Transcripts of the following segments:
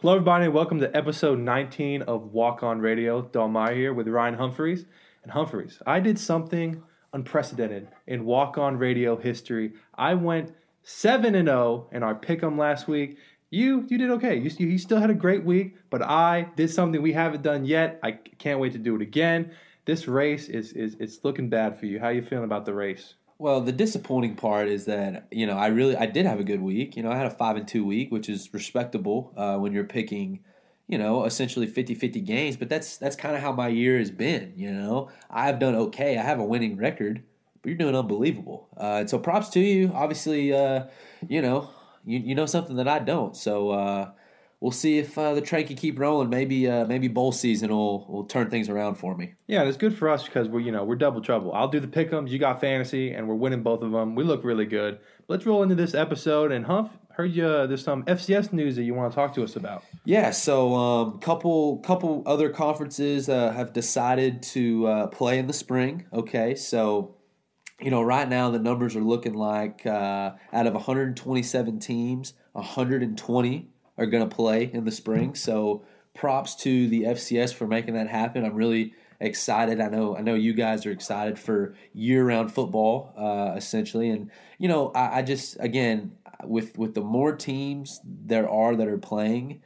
Hello, everybody, and welcome to episode 19 of Walk On Radio. Dalmar here with Ryan Humphreys. And Humphreys, I did something unprecedented in Walk On Radio history. I went 7 and 0 in our pick'em last week. You you did okay. You, you still had a great week, but I did something we haven't done yet. I can't wait to do it again. This race is is it's looking bad for you. How you feeling about the race? Well, the disappointing part is that you know I really I did have a good week. You know, I had a five and two week, which is respectable uh, when you're picking, you know, essentially 50-50 games. But that's that's kind of how my year has been. You know, I've done okay. I have a winning record, but you're doing unbelievable. Uh, and so props to you. Obviously, uh, you know, you you know something that I don't. So uh, we'll see if uh, the train can keep rolling. Maybe uh, maybe bowl season will will turn things around for me. Yeah, it's good for us because we're you know we're double trouble. I'll do the pick'ems, you got fantasy, and we're winning both of them. We look really good. Let's roll into this episode. And Humph, heard you uh, there's some FCS news that you want to talk to us about. Yeah, so um, couple couple other conferences uh, have decided to uh, play in the spring. Okay, so you know right now the numbers are looking like uh, out of 127 teams, 120 are going to play in the spring. So props to the FCS for making that happen. I'm really excited. I know I know you guys are excited for year round football, uh, essentially. And you know, I, I, just again with with the more teams there are that are playing,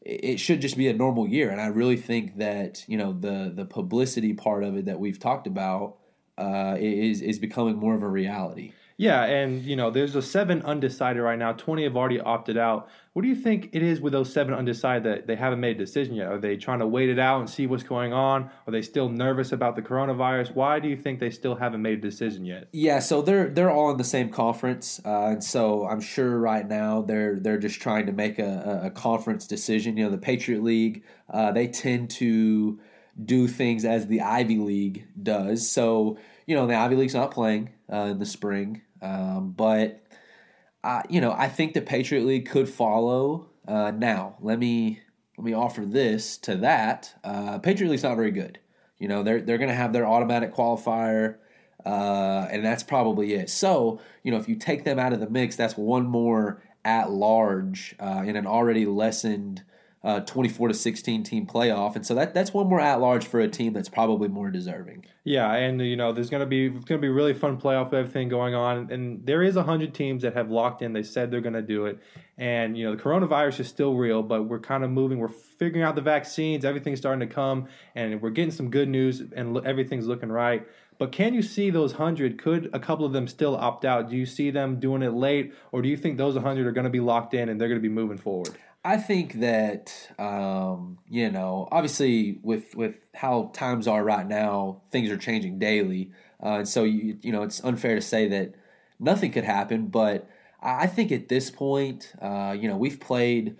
it should just be a normal year. And I really think that you know the the publicity part of it that we've talked about uh, is is becoming more of a reality. Yeah, and you know, there's a seven undecided right now. Twenty have already opted out. What do you think it is with those seven undecided that they haven't made a decision yet? Are they trying to wait it out and see what's going on? Are they still nervous about the coronavirus? Why do you think they still haven't made a decision yet? Yeah, so they're they're all in the same conference, uh, and so I'm sure right now they're they're just trying to make a, a conference decision. You know, the Patriot League uh, they tend to do things as the Ivy League does. So you know, the Ivy League's not playing uh, in the spring, um, but uh, you know, I think the Patriot League could follow. Uh, now, let me let me offer this to that. Uh, Patriot League's not very good. You know, they're they're going to have their automatic qualifier, uh, and that's probably it. So, you know, if you take them out of the mix, that's one more at large uh, in an already lessened uh, 24 to 16 team playoff, and so that that's one more at large for a team that's probably more deserving. Yeah, and you know there's gonna be it's gonna be really fun playoff everything going on, and there is hundred teams that have locked in. They said they're gonna do it, and you know the coronavirus is still real, but we're kind of moving. We're figuring out the vaccines. Everything's starting to come, and we're getting some good news, and everything's looking right. But can you see those hundred? Could a couple of them still opt out? Do you see them doing it late, or do you think those hundred are going to be locked in and they're going to be moving forward? I think that um, you know, obviously, with with how times are right now, things are changing daily, uh, and so you you know, it's unfair to say that nothing could happen. But I think at this point, uh, you know, we've played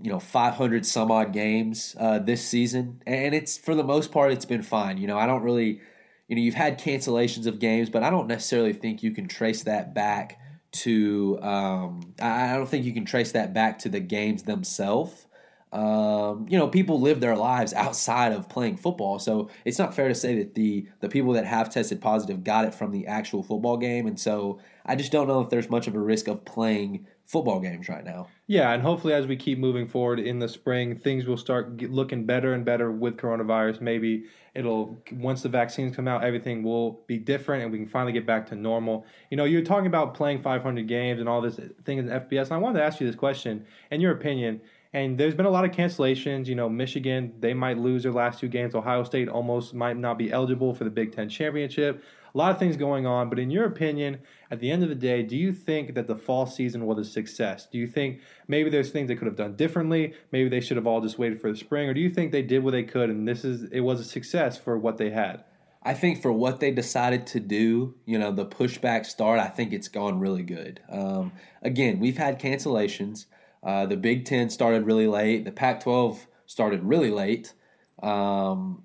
you know 500 some odd games uh, this season, and it's for the most part, it's been fine. You know, I don't really, you know, you've had cancellations of games, but I don't necessarily think you can trace that back to um, I don't think you can trace that back to the games themselves. Um, you know, people live their lives outside of playing football, so it's not fair to say that the the people that have tested positive got it from the actual football game, and so I just don't know if there's much of a risk of playing football games right now. Yeah, and hopefully as we keep moving forward in the spring, things will start looking better and better with coronavirus. Maybe it'll once the vaccines come out, everything will be different, and we can finally get back to normal. You know, you're talking about playing 500 games and all this thing in FBS, and I wanted to ask you this question: in your opinion. And there's been a lot of cancellations. You know, Michigan, they might lose their last two games. Ohio State almost might not be eligible for the Big Ten championship a lot of things going on. But in your opinion, at the end of the day, do you think that the fall season was a success? Do you think maybe there's things they could have done differently? Maybe they should have all just waited for the spring, or do you think they did what they could and this is it was a success for what they had? I think for what they decided to do, you know, the pushback start, I think it's gone really good. Um, again, we've had cancellations. Uh, the Big Ten started really late. The Pac 12 started really late. Um,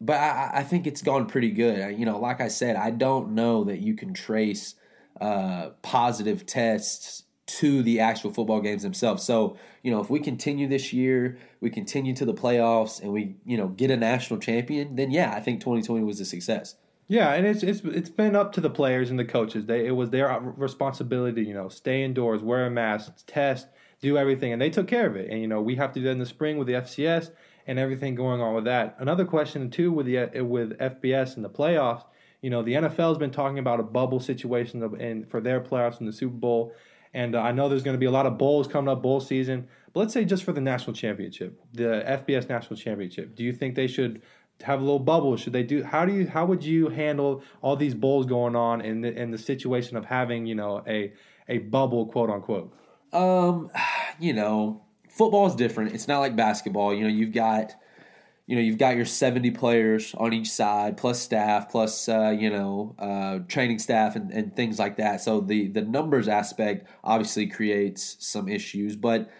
but I, I, think it's gone pretty good. You know, like I said, I don't know that you can trace uh, positive tests to the actual football games themselves. So, you know, if we continue this year, we continue to the playoffs, and we, you know, get a national champion, then yeah, I think 2020 was a success. Yeah, and it's it's it's been up to the players and the coaches. They it was their responsibility, you know, stay indoors, wear a mask, test, do everything, and they took care of it. And you know, we have to do that in the spring with the FCS and everything going on with that. Another question too with the with FBS and the playoffs. You know, the NFL has been talking about a bubble situation and for their playoffs in the Super Bowl. And uh, I know there's going to be a lot of bowls coming up, bowl season. But let's say just for the national championship, the FBS national championship, do you think they should have a little bubble? Should they do? How do you? How would you handle all these bowls going on in the in the situation of having you know a a bubble, quote unquote? Um, you know, football is different. It's not like basketball. You know, you've got you know you've got your 70 players on each side plus staff plus uh, you know uh, training staff and, and things like that. So the the numbers aspect obviously creates some issues but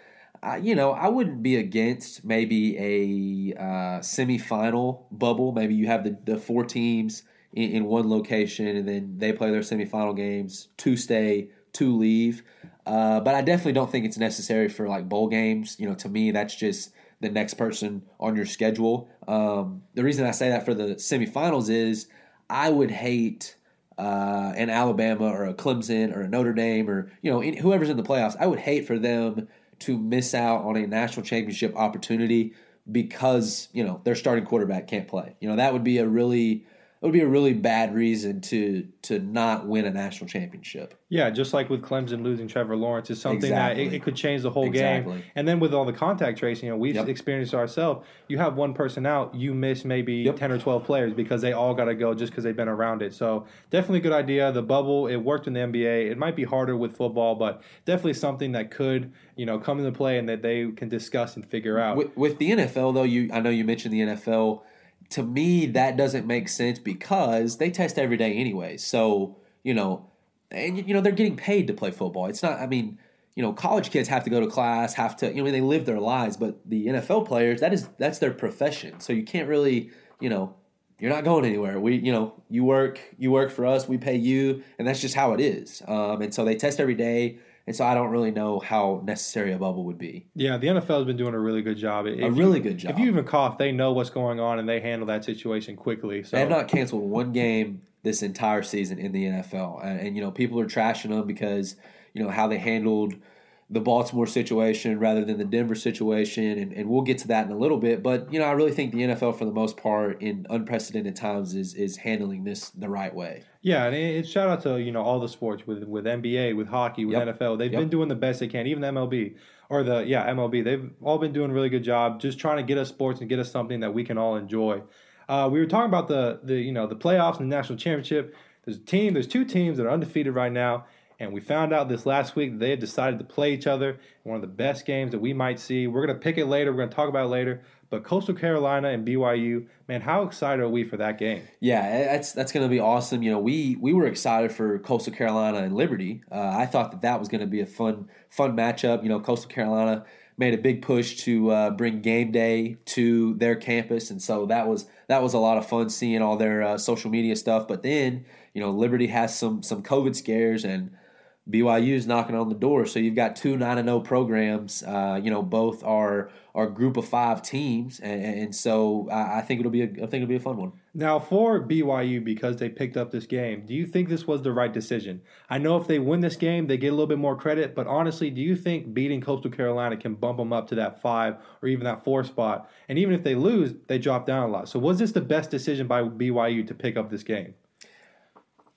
uh, you know i wouldn't be against maybe a uh, semifinal bubble. Maybe you have the, the four teams in, in one location and then they play their semifinal games two stay two leave. Uh, but i definitely don't think it's necessary for like bowl games. You know to me that's just the next person on your schedule. Um, the reason I say that for the semifinals is I would hate uh, an Alabama or a Clemson or a Notre Dame or you know whoever's in the playoffs. I would hate for them to miss out on a national championship opportunity because you know their starting quarterback can't play. You know that would be a really would be a really bad reason to to not win a national championship. Yeah, just like with Clemson losing Trevor Lawrence is something exactly. that it, it, could change the whole exactly. game. And then with all the contact tracing, you know, we've yep. experienced ourselves. You have one person out, you miss maybe yep. ten or twelve players because they all got to go just because they've been around it. So definitely a good idea. The bubble it worked in the NBA. It might be harder with football, but definitely something that could you know come into play and that they can discuss and figure out. With, with the NFL though, you I know you mentioned the NFL to me that doesn't make sense because they test every day anyway. So you know, and you know they're getting paid to play football. It's not. I mean, you know, college kids have to go to class, have to. You know, they live their lives, but the NFL players that is that's their profession. So you can't really, you know. You're not going anywhere. We, you know, you work, you work for us. We pay you, and that's just how it is. Um, and so they test every day and so I don't really know how necessary a bubble would be. Yeah, the NFL has been doing a really good job. If a really you, good job. If you even cough, they know what's going on and they handle that situation quickly. So they have not canceled one game this entire season in the NFL, and, and you know people are trashing them because you know how they handled the Baltimore situation rather than the Denver situation, and, and we'll get to that in a little bit. But you know, I really think the NFL, for the most part, in unprecedented times, is is handling this the right way. Yeah, and it, shout out to you know all the sports with with NBA, with hockey, with yep. NFL. They've yep. been doing the best they can. Even the MLB or the yeah MLB, they've all been doing a really good job, just trying to get us sports and get us something that we can all enjoy. Uh, we were talking about the the you know the playoffs and the national championship. There's a team. There's two teams that are undefeated right now and we found out this last week they had decided to play each other one of the best games that we might see. We're going to pick it later. We're going to talk about it later. But Coastal Carolina and BYU, man, how excited are we for that game? Yeah, that's that's going to be awesome. You know, we we were excited for Coastal Carolina and Liberty. Uh, I thought that that was going to be a fun fun matchup. You know, Coastal Carolina made a big push to uh, bring game day to their campus, and so that was that was a lot of fun seeing all their uh, social media stuff. But then, you know, Liberty has some some COVID scares and BYU is knocking on the door. So you've got two nine and zero oh programs. Uh, you know, both are are group of five teams, and, and so I, I, think it'll be a, I think it'll be a fun one. Now for BYU, because they picked up this game, do you think this was the right decision? I know if they win this game, they get a little bit more credit, but honestly, do you think beating Coastal Carolina can bump them up to that five or even that four spot? And even if they lose, they drop down a lot. So was this the best decision by BYU to pick up this game?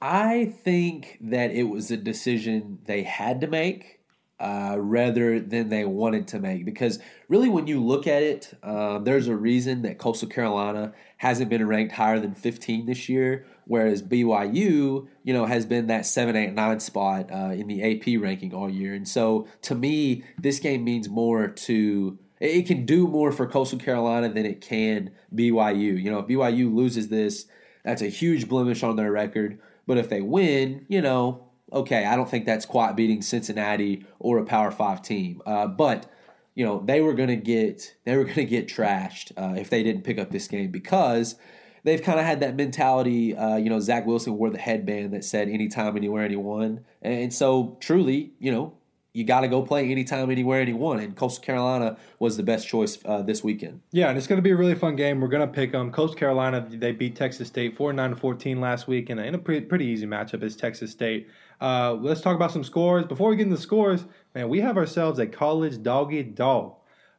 I think that it was a decision they had to make uh, rather than they wanted to make. Because really, when you look at it, uh, there's a reason that Coastal Carolina hasn't been ranked higher than 15 this year, whereas BYU, you know, has been that 7, 8, 9 spot uh, in the AP ranking all year. And so, to me, this game means more to. It can do more for Coastal Carolina than it can BYU. You know, if BYU loses this, that's a huge blemish on their record. But if they win, you know, okay, I don't think that's quite beating Cincinnati or a Power Five team. Uh, but you know, they were to get they were to get trashed uh, if they didn't pick up this game because they've kind of had that mentality. Uh, you know, Zach Wilson wore the headband that said "anytime, anywhere, anyone," and so truly, you know, you got to go play anytime, anywhere, anyone. And Coastal Carolina was the best choice uh, this weekend. Yeah, and it's going to be a really fun game. We're going to pick them. Coastal Carolina, they beat Texas State 49 to 14 last week in a, in a pretty, pretty easy matchup as Texas State. Uh, let's talk about some scores. Before we get into scores, man, we have ourselves a college doggy dog.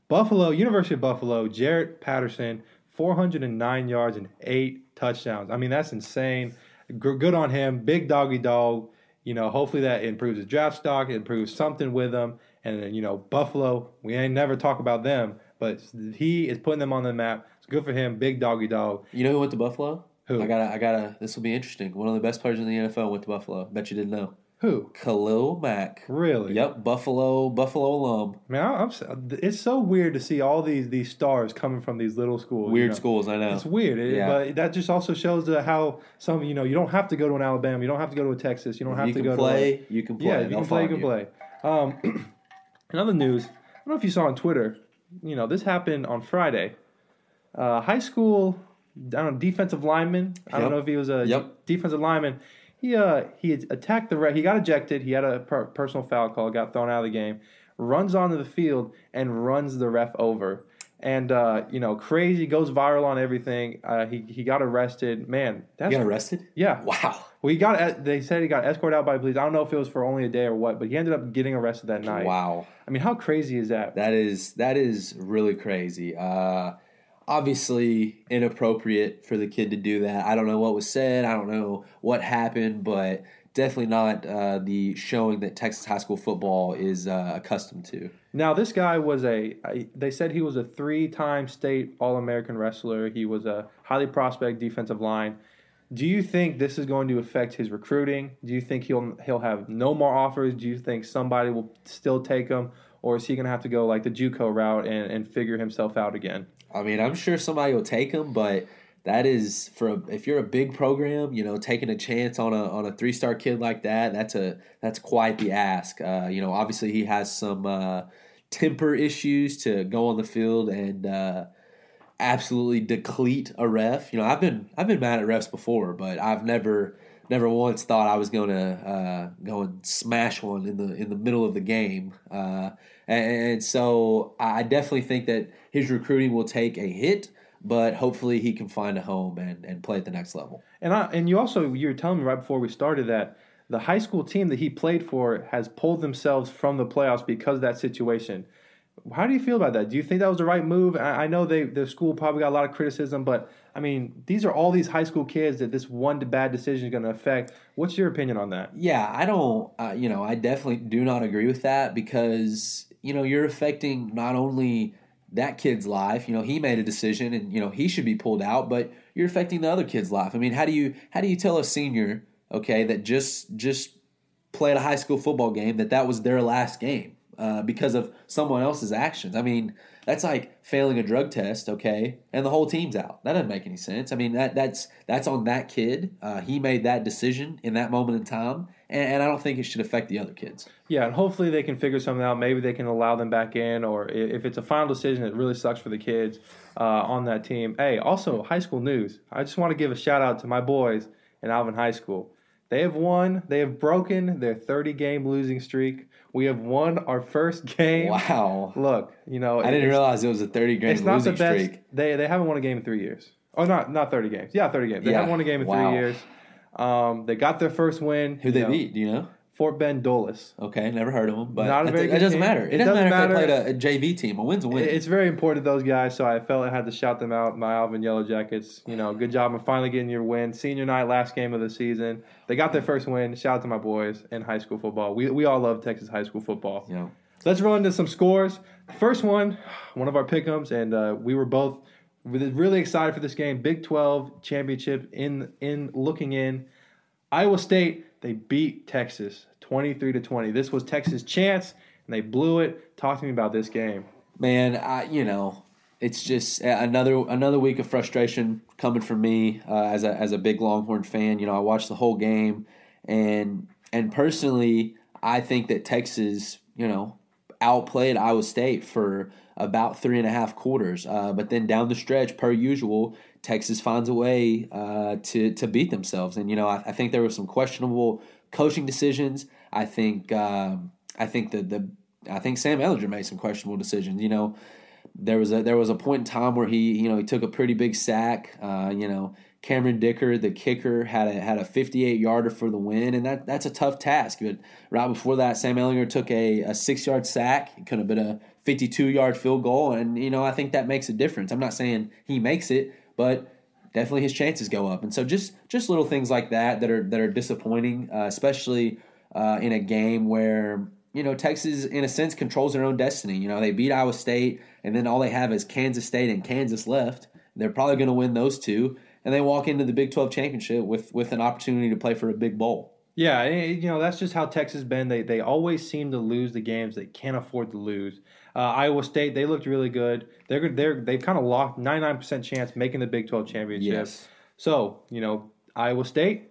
Buffalo, University of Buffalo, Jaret Patterson, 409 yards and eight touchdowns. I mean, that's insane. Good on him. Big doggy dog. You know, hopefully that improves his draft stock, improves something with him. And then, you know, Buffalo, we ain't never talk about them, but he is putting them on the map. It's good for him. Big doggy dog. You know who went to Buffalo? Who? I gotta, I gotta. This will be interesting. One of the best players in the NFL went to Buffalo. Bet you didn't know. Who? Khalil Mack. Really? Yep, Buffalo, Buffalo alum. Man, I'm, it's so weird to see all these these stars coming from these little schools. Weird you know? schools, I know. It's weird, it, Yeah. but that just also shows how some you know you don't have to go to an Alabama, you don't have to go to a Texas, you don't have you to go play. you can to play. yeah, you can play, you can play. Um, in other news, I don't know if you saw on Twitter, you know this happened on Friday. Uh, high school, I don't know, defensive lineman. I Yep. don't know if he was a Yep. defensive lineman. He uh he attacked the ref. He got ejected. He had a per- personal foul call. Got thrown out of the game. Runs onto the field and runs the ref over. And uh, you know, crazy goes viral on everything. Uh, he he got arrested. Man, that's You got arrested? yeah. Wow. Well, he got. They said he got escorted out by police. I don't know if it was for only a day or what, but he ended up getting arrested that night. Wow. I mean, how crazy is that? That is that is really crazy. Uh, obviously inappropriate for the kid to do that. I don't know what was said. I don't know what happened, but definitely not uh, the showing that Texas high school football is uh, accustomed to. Now, this guy was a, They said he was a three-time state All-American wrestler. He was a highly prospect defensive line. Do you think this is going to affect his recruiting? Do you think he'll he'll have no more offers? Do you think somebody will still take him, or is he going to have to go like the JUCO route and, and figure himself out again? I mean, I'm sure somebody will take him, but that is for a, if you're a big program, you know, taking a chance on a on a three star kid like that, that's a that's quite the ask. Uh, you know, obviously he has some uh, temper issues to go on the field and uh, absolutely deplete a ref. You know, I've been I've been mad at refs before, but I've never never once thought I was going to uh, go and smash one in the in the middle of the game. And, and so I definitely think that his recruiting will take a hit, but hopefully he can find a home and, and play at the next level. And I and you also you were telling me right before we started that the high school team that he played for has pulled themselves from the playoffs because of that situation. How do you feel about that? Do you think that was the right move? I, I know they the school probably got a lot of criticism, but I mean these are all these high school kids that this one bad decision is going to affect. What's your opinion on that? Yeah, I don't, uh, you know, I definitely do not agree with that because, you know, you're affecting not only that kid's life, you know, he made a decision and, you know, he should be pulled out, but you're affecting the other kid's life. I mean, how do you, how do you tell a senior, okay, that just, just played a high school football game that that was their last game uh, because of someone else's actions? I mean, that's like failing a drug test, okay, and the whole team's out. That doesn't make any sense. I mean, that that's that's on that kid. Uh, he made that decision in that moment in time, and, and I don't think it should affect the other kids. Yeah, and hopefully they can figure something out. Maybe they can allow them back in, or if it's a final decision, it really sucks for the kids uh, on that team. Hey, also high school news. I just want to give a shout out to my boys in Alvin High School. They have won. They have broken their 30 game losing streak. We have won our first game. Wow, Look, you know, I didn't realize it was a thirty game it's not the losing best. streak. They they haven't won a game in three years. Oh, not not 30 games. Yeah, 30 games. They Yeah. haven't won a game in Wow. three years. Um, they got their first win. Who they know, beat? Do you know? Fort Bend Dulles. Okay, never heard of them, but Not a very that good doesn't team. matter. It, It doesn't, doesn't matter, if they played a, a JV team. A win's a win. It's very important to those guys, so I felt I had to shout them out. My Alvin Yellow Jackets, you know, good job on finally getting your win. Senior night, last game of the season. They got their first win. Shout out to my boys in high school football. We, we all love Texas high school football. know, Let's roll into some scores. First one, one of our pickums, and uh, we were both really excited for this game. Big 12 championship in in looking in. Iowa State they beat Texas 23 to 20. This was Texas' chance, and they blew it. Talk to me about this game. man, I you know, it's just another another week of frustration coming from me uh, as a as a big Longhorn fan. You know, I watched the whole game, and and personally, I think that Texas, you know, outplayed Iowa State for about three and a half quarters. Uh, but then down the stretch, per usual, Texas finds a way uh, to to beat themselves. And you know, I, I think there were some questionable coaching decisions. I think um, I think the the I think Sam Ehlinger made some questionable decisions. You know, there was a there was a point in time where he you know he took a pretty big sack. Uh, you know, Cameron Dicker, the kicker, had a had a 58 yarder for the win, and that that's a tough task. But right before that, Sam Ehlinger took a, a six yard sack. It could have been a 52 yard field goal, and you know I think that makes a difference. I'm not saying he makes it, but definitely his chances go up. And so just just little things like that that are that are disappointing, uh, especially uh, in a game where you know Texas, in a sense, controls their own destiny. You know they beat Iowa State, and then all they have is Kansas State and Kansas left. They're probably going to win those two and they walk into the Big 12 championship with with an opportunity to play for a big bowl. Yeah, you know that's just how Texas been. They they always seem to lose the games they can't afford to lose. Uh, Iowa State they looked really good. They're they're they've kind of lost ninety nine percent chance making the Big Twelve championship. Yes. So you know Iowa State.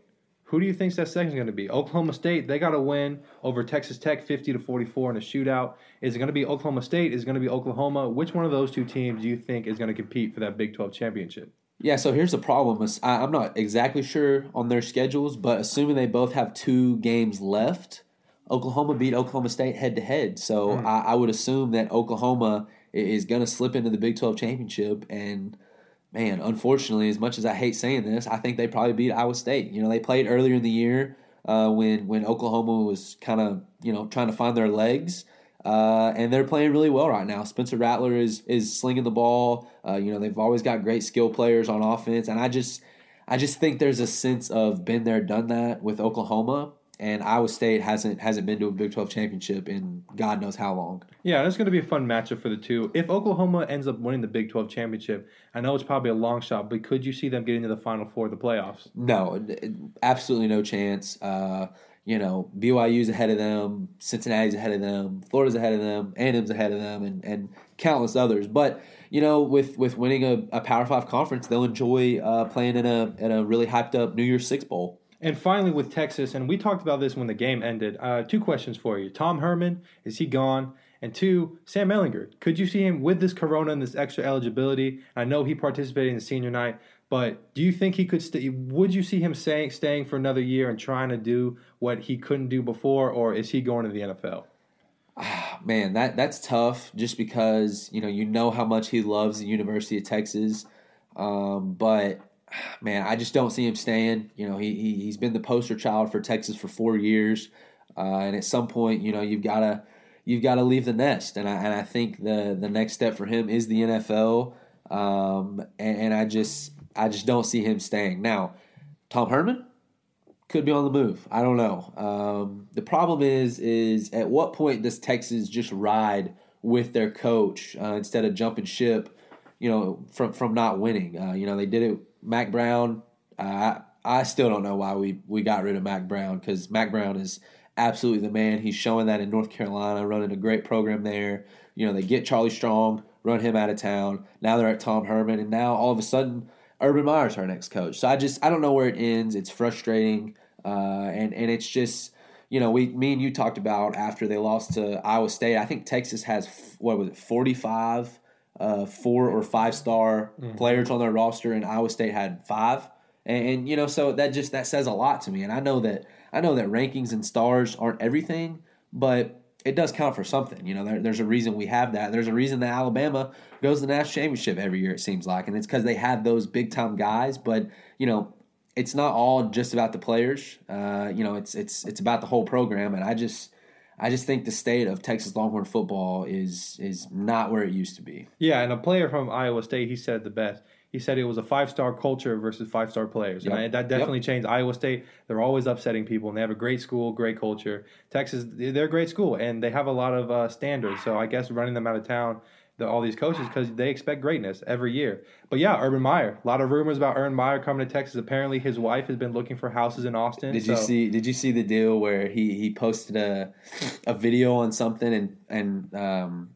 Who do you think that second is going to be? Oklahoma State. They got to win over Texas Tech, fifty to forty four in a shootout. Is it going to be Oklahoma State? Is it going to be Oklahoma? Which one of those two teams do you think is going to compete for that Big Twelve championship? Yeah, so here's the problem. I'm not exactly sure on their schedules, but assuming they both have two games left, Oklahoma beat Oklahoma State head to head. So mm. I, I, would assume that Oklahoma is going to slip into the Big 12 championship. And man, unfortunately, as much as I hate saying this, I think they probably beat Iowa State. You know, they played earlier in the year uh, when when Oklahoma was kind of you know trying to find their legs. Uh, and they're playing really well right now. Spencer Rattler is is slinging the ball. Uh, you know they've always got great skill players on offense, and I just I just think there's a sense of been there, done that with Oklahoma, and Iowa State hasn't hasn't been to a Big Twelve championship in God knows how long. Yeah, it's going to be a fun matchup for the two. If Oklahoma ends up winning the Big Twelve championship, I know it's probably a long shot, but could you see them getting to the Final Four of the playoffs? No, absolutely no chance. Uh, you know, BYU's ahead of them, Cincinnati's ahead of them, Florida's ahead of them, A&M's ahead of them, and, and countless others. But you know, with with winning a, a Power Five conference, they'll enjoy uh, playing in a in a really hyped up New Year's Six bowl. And finally, with Texas, and we talked about this when the game ended. Uh, two questions for you: Tom Herman, is he gone? And two, Sam Ehlinger, Could you see him with this corona and this extra eligibility? I know he participated in the senior night, but do you think he could stay? Would you see him staying staying for another year and trying to do what he couldn't do before, or is he going to the NFL? Man, that that's tough. Just because you know you know how much he loves the University of Texas, um, but man, I just don't see him staying. You know, he, he he's been the poster child for Texas for four years, uh, and at some point, you know, you've got to you've got to leave the nest. And I and I think the the next step for him is the NFL. Um, and, and I just I just don't see him staying. Now, Tom Herman could be on the move. I don't know. Um, the problem is, is at what point does Texas just ride with their coach uh, instead of jumping ship? You know, from from not winning. Uh, you know, they did it. Mack Brown. Uh, I still don't know why we we got rid of Mack Brown because Mack Brown is absolutely the man. He's showing that in North Carolina, running a great program there. You know, they get Charlie Strong, run him out of town. Now they're at Tom Herman, and now all of a sudden Urban Meyer's our next coach. So I just I don't know where it ends. It's frustrating, uh, and and it's just you know we me and you talked about after they lost to Iowa State. I think Texas has what was it forty five. Uh, four or five star mm-hmm. players on their roster, and Iowa State had five. And, and, you know, so that just that says a lot to me. And I know that I know that rankings and stars aren't everything, but it does count for something. You know, there, there's a reason we have that. There's a reason that Alabama goes to the national championship every year. It seems like, and it's because they have those big time guys. But you know, it's not all just about the players. Uh, you know, it's it's it's about the whole program. And I just I just think the state of Texas Longhorn football is is not where it used to be. Yeah, and a player from Iowa State, he said the best. He said it was a five star culture versus five star players. Yep. And that definitely yep. changed. Iowa State, they're always upsetting people, and they have a great school, great culture. Texas, they're a great school, and they have a lot of uh, standards. So I guess running them out of town, the, all these coaches, because they expect greatness every year. But yeah, Urban Meyer. A lot of rumors about Urban Meyer coming to Texas. Apparently, his wife has been looking for houses in Austin. Did so. you see? Did you see the deal where he he posted a a video on something and and um,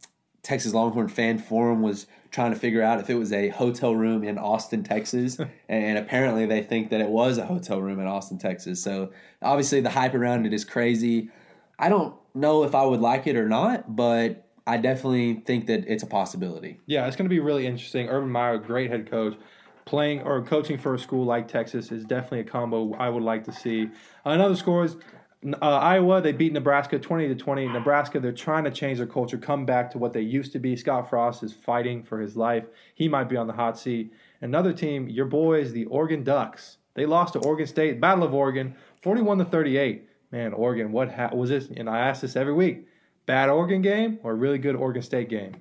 Texas Longhorn fan forum was trying to figure out if it was a hotel room in Austin, Texas, and apparently they think that it was a hotel room in Austin, Texas. So obviously the hype around it is crazy. I don't know if I would like it or not, but I definitely think that it's a possibility. Yeah, it's going to be really interesting. Urban Meyer, great head coach. Playing or coaching for a school like Texas is definitely a combo I would like to see. Another score is uh, Iowa, they beat Nebraska 20 to 20. Nebraska, they're trying to change their culture, come back to what they used to be. Scott Frost is fighting for his life. He might be on the hot seat. Another team, your boys, the Oregon Ducks. They lost to Oregon State, Battle of Oregon, 41 to 38. Man, Oregon, what ha- was this? And I ask this every week: bad Oregon game or a really good Oregon State game?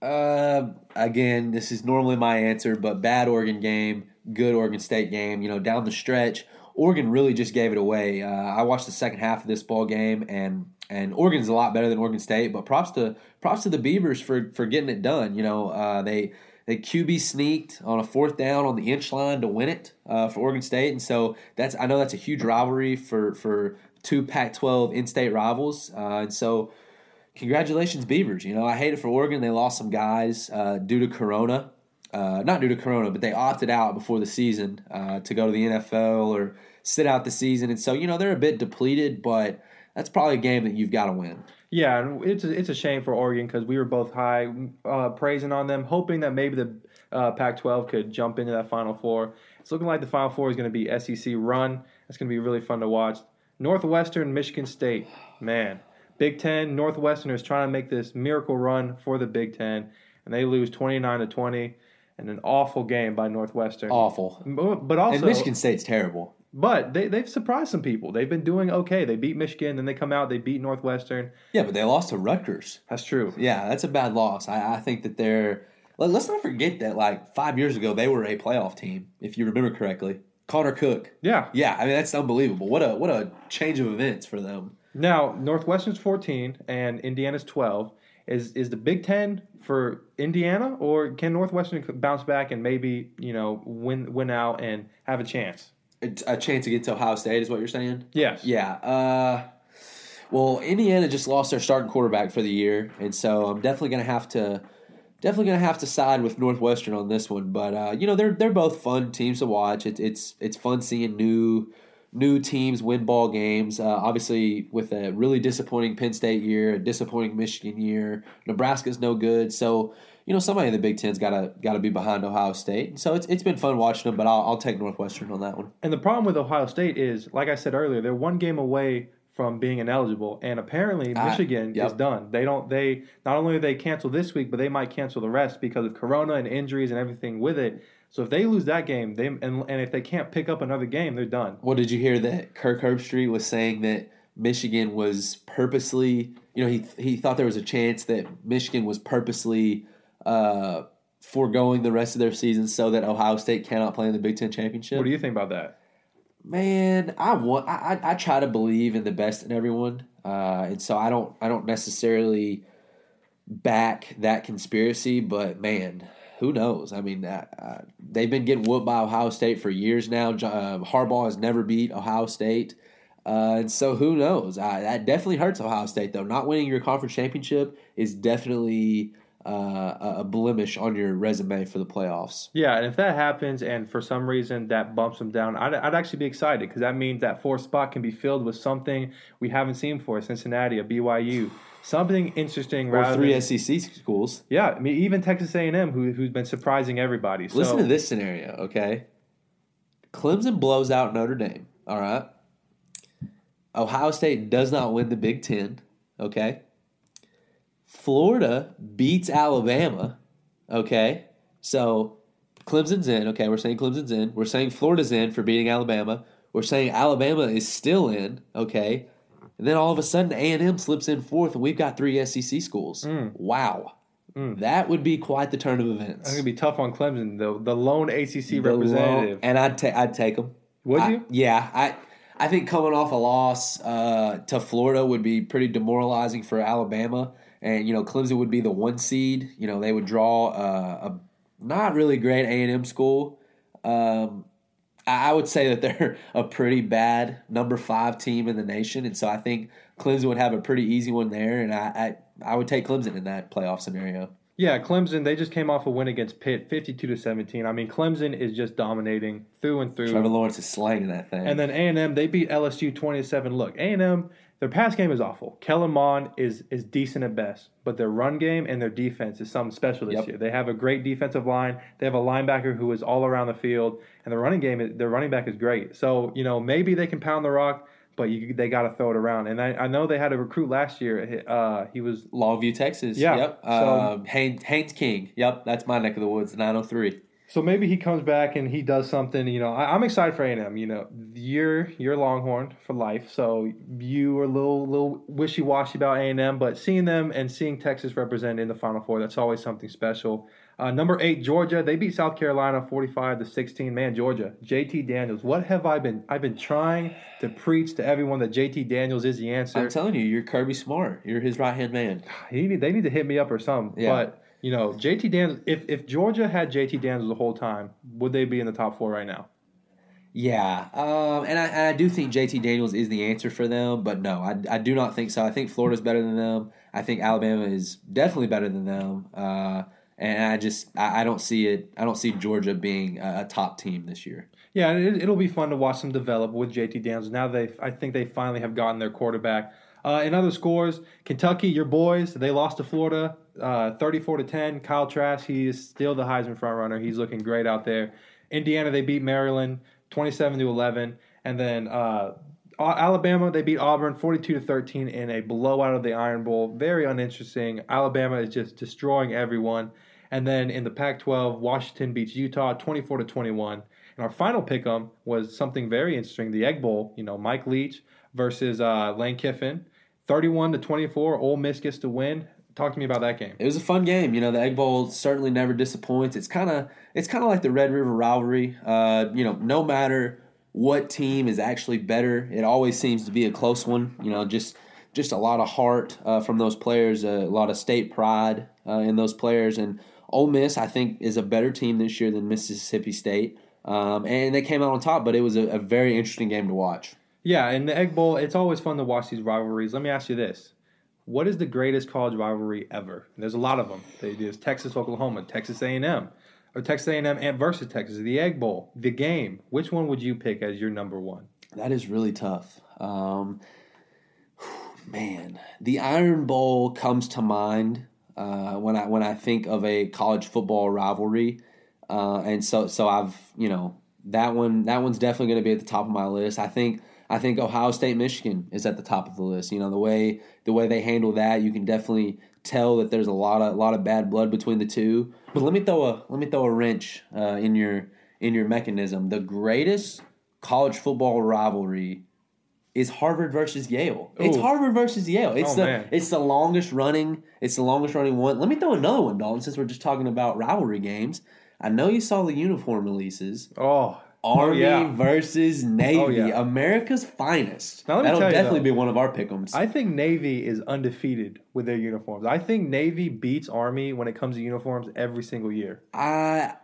Uh, again, this is normally my answer, but bad Oregon game, good Oregon State game. You know, down the stretch, Oregon really just gave it away. Uh, I watched the second half of this ball game, and and Oregon's a lot better than Oregon State. But props to props to the Beavers for for getting it done. You know, uh, they they QB sneaked on a fourth down on the inch line to win it uh, for Oregon State, and so that's I know that's a huge rivalry for for two Pac-12 in-state rivals, uh, and so congratulations Beavers. You know, I hate it for Oregon. They lost some guys uh, due to Corona. Uh, not due to Corona, but they opted out before the season uh, to go to the NFL or sit out the season, and so you know they're a bit depleted. But that's probably a game that you've got to win. Yeah, and it's a, it's a shame for Oregon because we were both high uh, praising on them, hoping that maybe the uh, Pac-12 could jump into that Final Four. It's looking like the Final Four is going to be SEC run. It's going to be really fun to watch. Northwestern, Michigan State, man, Big Ten. Northwestern is trying to make this miracle run for the Big Ten, and they lose twenty nine to twenty, and an awful game by Northwestern. Awful, but also and Michigan State's terrible. But they, they've surprised some people. They've been doing okay. They beat Michigan, then they come out, they beat Northwestern. Yeah, but they lost to Rutgers. That's true. Yeah, that's a bad loss. I, I think that they're. Let, us not forget that, like, five years ago, they were a playoff team, if you remember correctly. Connor Cook. Yeah. Yeah, I mean, that's unbelievable. What a what a change of events for them. Now, Northwestern's 14 and Indiana's 12. Is is the Big Ten for Indiana, or can Northwestern bounce back and maybe you know win win out and have a chance? a chance to get to Ohio State is what you're saying? Yes. Yeah. Uh, well, Indiana just lost their starting quarterback for the year, and so I'm definitely going to have to definitely going to have to side with Northwestern on this one. But uh, you know, they're they're both fun teams to watch. It's it's it's fun seeing new new teams win ball games. Uh, obviously, with a really disappointing Penn State year, a disappointing Michigan year, Nebraska's no good. So you know somebody in the Big Ten's got to got to be behind Ohio State. So it's it's been fun watching them, but I'll, I'll take Northwestern on that one. And the problem with Ohio State is, like I said earlier, they're one game away from being ineligible, and apparently Michigan yep. is done. They don't. They not only they cancel this week, but they might cancel the rest because of Corona and injuries and everything with it. So if they lose that game, they and, and if they can't pick up another game, they're done. Well, did you hear that Kirk Herbstreit was saying that Michigan was purposely, you know, he he thought there was a chance that Michigan was purposely uh, foregoing the rest of their season so that Ohio State cannot play in the Big Ten championship. What do you think about that? Man, I want I, I, I try to believe in the best in everyone, uh, and so I don't I don't necessarily back that conspiracy, but man, who knows? I mean, uh, uh, they've been getting whooped by Ohio State for years now. Uh, Harbaugh has never beat Ohio State. Uh, and so who knows? that definitely hurts Ohio State, though. Not winning your conference championship is definitely uh, a blemish on your resume for the playoffs. Yeah, and if that happens, and for some reason that bumps them down, I'd, I'd actually be excited because that means that fourth spot can be filled with something we haven't seen for Cincinnati, a BYU, something interesting. Or three than, SEC schools. Yeah, I mean even Texas A&M, who who's been surprising everybody. So, Listen to this scenario, okay? Clemson blows out Notre Dame. All right. Ohio State does not win the Big Ten. Okay. Florida beats Alabama. Okay. So Clemson's in. Okay. We're saying Clemson's in. We're saying Florida's in for beating Alabama. We're saying Alabama is still in. Okay. And then all of a sudden A&M slips in fourth and we've got three SEC schools. Mm. Wow. Mm. That would be quite the turn of events. That's gonna be tough on Clemson, though. The lone ACC the representative, lone, and I'd ta- I'd take them. Would I, you? Yeah, I I think coming off a loss uh, to Florida would be pretty demoralizing for Alabama and you know Clemson would be the one seed. You know they would draw uh, a not really great A and M school. Um, I would say that they're a pretty bad number five team in the nation, and so I think Clemson would have a pretty easy one there, and I I, I would take Clemson in that playoff scenario. Yeah, Clemson. They just came off a win against Pitt, fifty-two to seventeen. I mean, Clemson is just dominating through and through. Trevor Lawrence is slaying that thing. And then A and M, they beat LSU 27. Look, A and M, their pass game is awful. Kellen Mond is is decent at best, but their run game and their defense is something special this yep. year. They have a great defensive line. They have a linebacker who is all around the field, and the running game, their running back is great. So you know maybe they can pound the rock, but you, they got to throw it around. And I, I, know they had a recruit last year. Uh, he was Longview, Texas. Yeah. Yep. So, um, Haynes, Haynes King. Yep. That's my neck of the woods. Nine hundred oh three. So maybe he comes back and he does something. You know, I, am excited for A&M. You know, you're you're Longhorn for life, so you are a little little wishy washy about A&M, but seeing them and seeing Texas represented in the Final Four, that's always something special. Uh, number eight, Georgia. They beat South Carolina 45 to 16. Man, Georgia. JT Daniels. What have I been? I've been trying to preach to everyone that JT Daniels is the answer. I'm telling you, you're Kirby Smart. You're his right hand man. He need, they need to hit me up or something. Yeah. But you know, JT Daniels. If if Georgia had JT Daniels the whole time, would they be in the top four right now? Yeah, um, and, I, and I do think JT Daniels is the answer for them, but no, I, I do not think so. I think Florida's better than them. I think Alabama is definitely better than them. Uh, and I just I, I don't see it. I don't see Georgia being a, a top team this year. Yeah, it, will be fun to watch them develop with JT Daniels. Now they, I think they finally have gotten their quarterback. Uh, in other scores, Kentucky, your boys, they lost to Florida, uh, 34 to 10. Kyle Trask, he is still the Heisman frontrunner. He's looking great out there. Indiana, they beat Maryland, 27 to 11, and then uh, Alabama, they beat Auburn 42 to 13 in a blowout of the Iron Bowl. Very uninteresting. Alabama is just destroying everyone. And then in the Pac-12, Washington beats Utah 24 to 21. And our final pick'em was something very interesting: the Egg Bowl. You know, Mike Leach versus uh, Lane Kiffin, 31 to 24. Ole Miss gets to win. Talk to me about that game. It was a fun game. You know, the Egg Bowl certainly never disappoints. It's kind of it's kind of like the Red River rivalry. Uh, you know, no matter what team is actually better, it always seems to be a close one. You know, just just a lot of heart uh, from those players, a lot of state pride uh, in those players, and Ole Miss, I think, is a better team this year than Mississippi State. Um, and they came out on top, but it was a, a, very interesting game to watch. Yeah, and the Egg Bowl, it's always fun to watch these rivalries. Let me ask you this. What is the greatest college rivalry ever? There's a lot of them. There's Texas, Oklahoma, Texas A&M, or Texas A&M versus Texas, the Egg Bowl, the game. Which one would you pick as your number one? That is really tough. Um, man, the Iron Bowl comes to mind uh, when I when I think of a college football rivalry, uh, and so so I've you know that one that one's definitely going to be at the top of my list. I think I think Ohio State Michigan is at the top of the list. You know the way the way they handle that, you can definitely tell that there's a lot of a lot of bad blood between the two. But let me throw a let me throw a wrench uh, in your in your mechanism. The greatest college football rivalry is Harvard versus Yale. Ooh. It's Harvard versus Yale. It's oh, the man. it's the longest running. It's the longest running one. Let me throw another one, Dalton. Since we're just talking about rivalry games, I know you saw the uniform releases. Oh. Oh, Army oh, yeah. versus Navy, oh, yeah. America's finest. Now, That'll definitely though, be one of our pickums. I think Navy is undefeated with their uniforms. I think Navy beats Army when it comes to uniforms every single year. I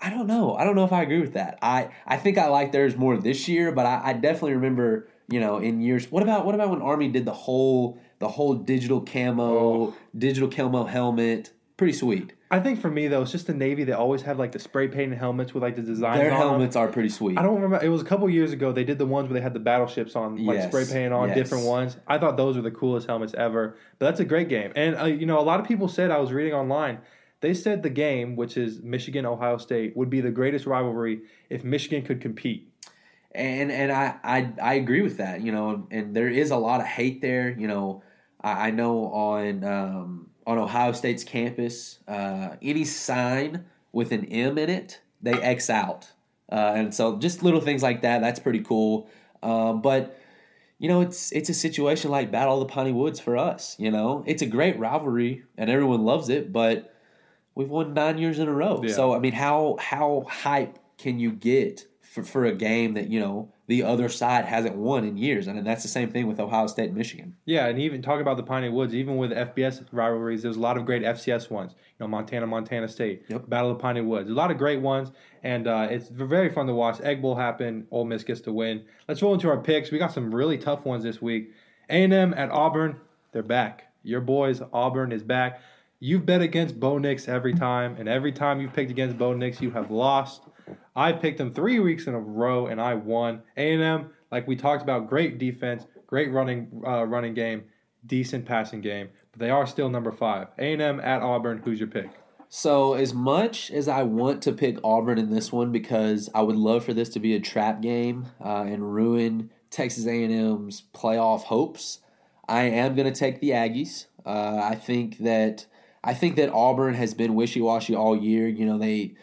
I don't know. I don't know if I agree with that. I, I think I like theirs more this year, but I, I definitely remember you know, in years. What about what about when Army did the whole the whole digital camo, oh. digital camo helmet? Pretty sweet. I think for me though, it's just the Navy. They always have like the spray painted helmets with like the designs. Their helmets them. are pretty sweet. I don't remember. It was a couple years ago. They did the ones where they had the battleships on, like yes. spray painted on yes. different ones. I thought those were the coolest helmets ever. But that's a great game. And uh, you know, a lot of people said I was reading online. They said the game, which is Michigan Ohio State, would be the greatest rivalry if Michigan could compete and and I, I I agree with that. You know, and there is a lot of hate there. You know, I, I know on um, on Ohio State's campus, uh, any sign with an M in it, they X out, uh, and so just little things like that. That's pretty cool. Um, but you know, it's it's a situation like Battle of the Piney Woods for us. You know, it's a great rivalry and everyone loves it, but we've won nine years in a row. Yeah. So I mean, how how hype can you get? for, for a game that you know the other side hasn't won in years, and that's the same thing with Ohio State and Michigan. Yeah, and even talk about the Piney Woods, even with FBS rivalries, there's a lot of great FCS ones. You know, Montana, Montana State, yep. Battle of Piney Woods, a lot of great ones, and uh, it's very fun to watch. Egg Bowl happen, Ole Miss gets to win. Let's roll into our picks. We got some really tough ones this week. A&M at Auburn, they're back. Your boys, Auburn is back. You've bet against Bo Nix every time, and every time you've picked against Bo Nix, you have lost. I picked them three weeks in a row and I won. A&M, like we talked about, great defense, great running uh, running game, decent passing game, but they are still number five. A&M at Auburn. Who's your pick? So as much as I want to pick Auburn in this one because I would love for this to be a trap game uh, and ruin Texas A&M's playoff hopes, I am going to take the Aggies. Uh, I think that I think that Auburn has been wishy washy all year. You know they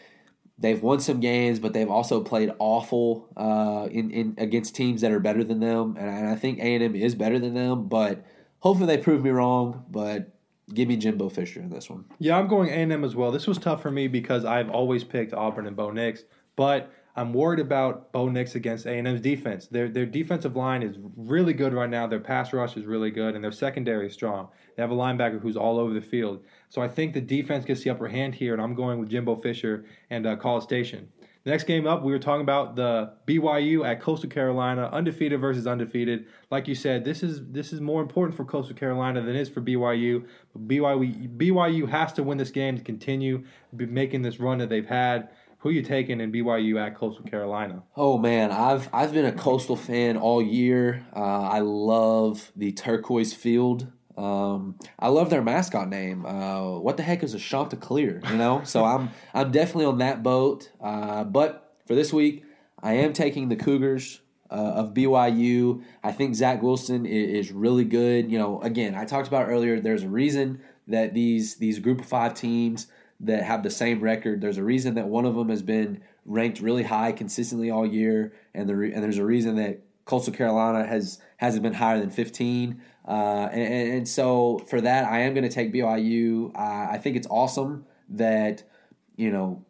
they've won some games, but they've also played awful uh, in, in against teams that are better than them. And, and I think A and M is better than them, but hopefully they prove me wrong. But give me Jimbo Fisher in this one. Yeah, I'm going A and M as well. This was tough for me because I've always picked Auburn and Bo Nix, but I'm worried about Bo Nix against A&M's defense. Their their defensive line is really good right now. Their pass rush is really good, and their secondary is strong. They have a linebacker who's all over the field. So I think the defense gets the upper hand here, and I'm going with Jimbo Fisher and uh, College Station. The next game up, we were talking about the BYU at Coastal Carolina, undefeated versus undefeated. Like you said, this is this is more important for Coastal Carolina than it is for BYU. BYU BYU has to win this game to continue making this run that they've had. Who are you taking in BYU at Coastal Carolina? Oh man, I've I've been a Coastal fan all year. Uh, I love the turquoise field. Um, I love their mascot name. Uh, what the heck is a Chanticleer? You know, so I'm I'm definitely on that boat. Uh, but for this week, I am taking the Cougars uh, of BYU. I think Zach Wilson is, is, really good. You know, again, I talked about earlier. There's a reason that these these Group of Five teams that have the same record. There's a reason that one of them has been ranked really high consistently all year, and the re- and there's a reason that Coastal Carolina has hasn't been higher than 15. Uh, and, and, so for that, I am going to take BYU. Uh, I think it's awesome that you know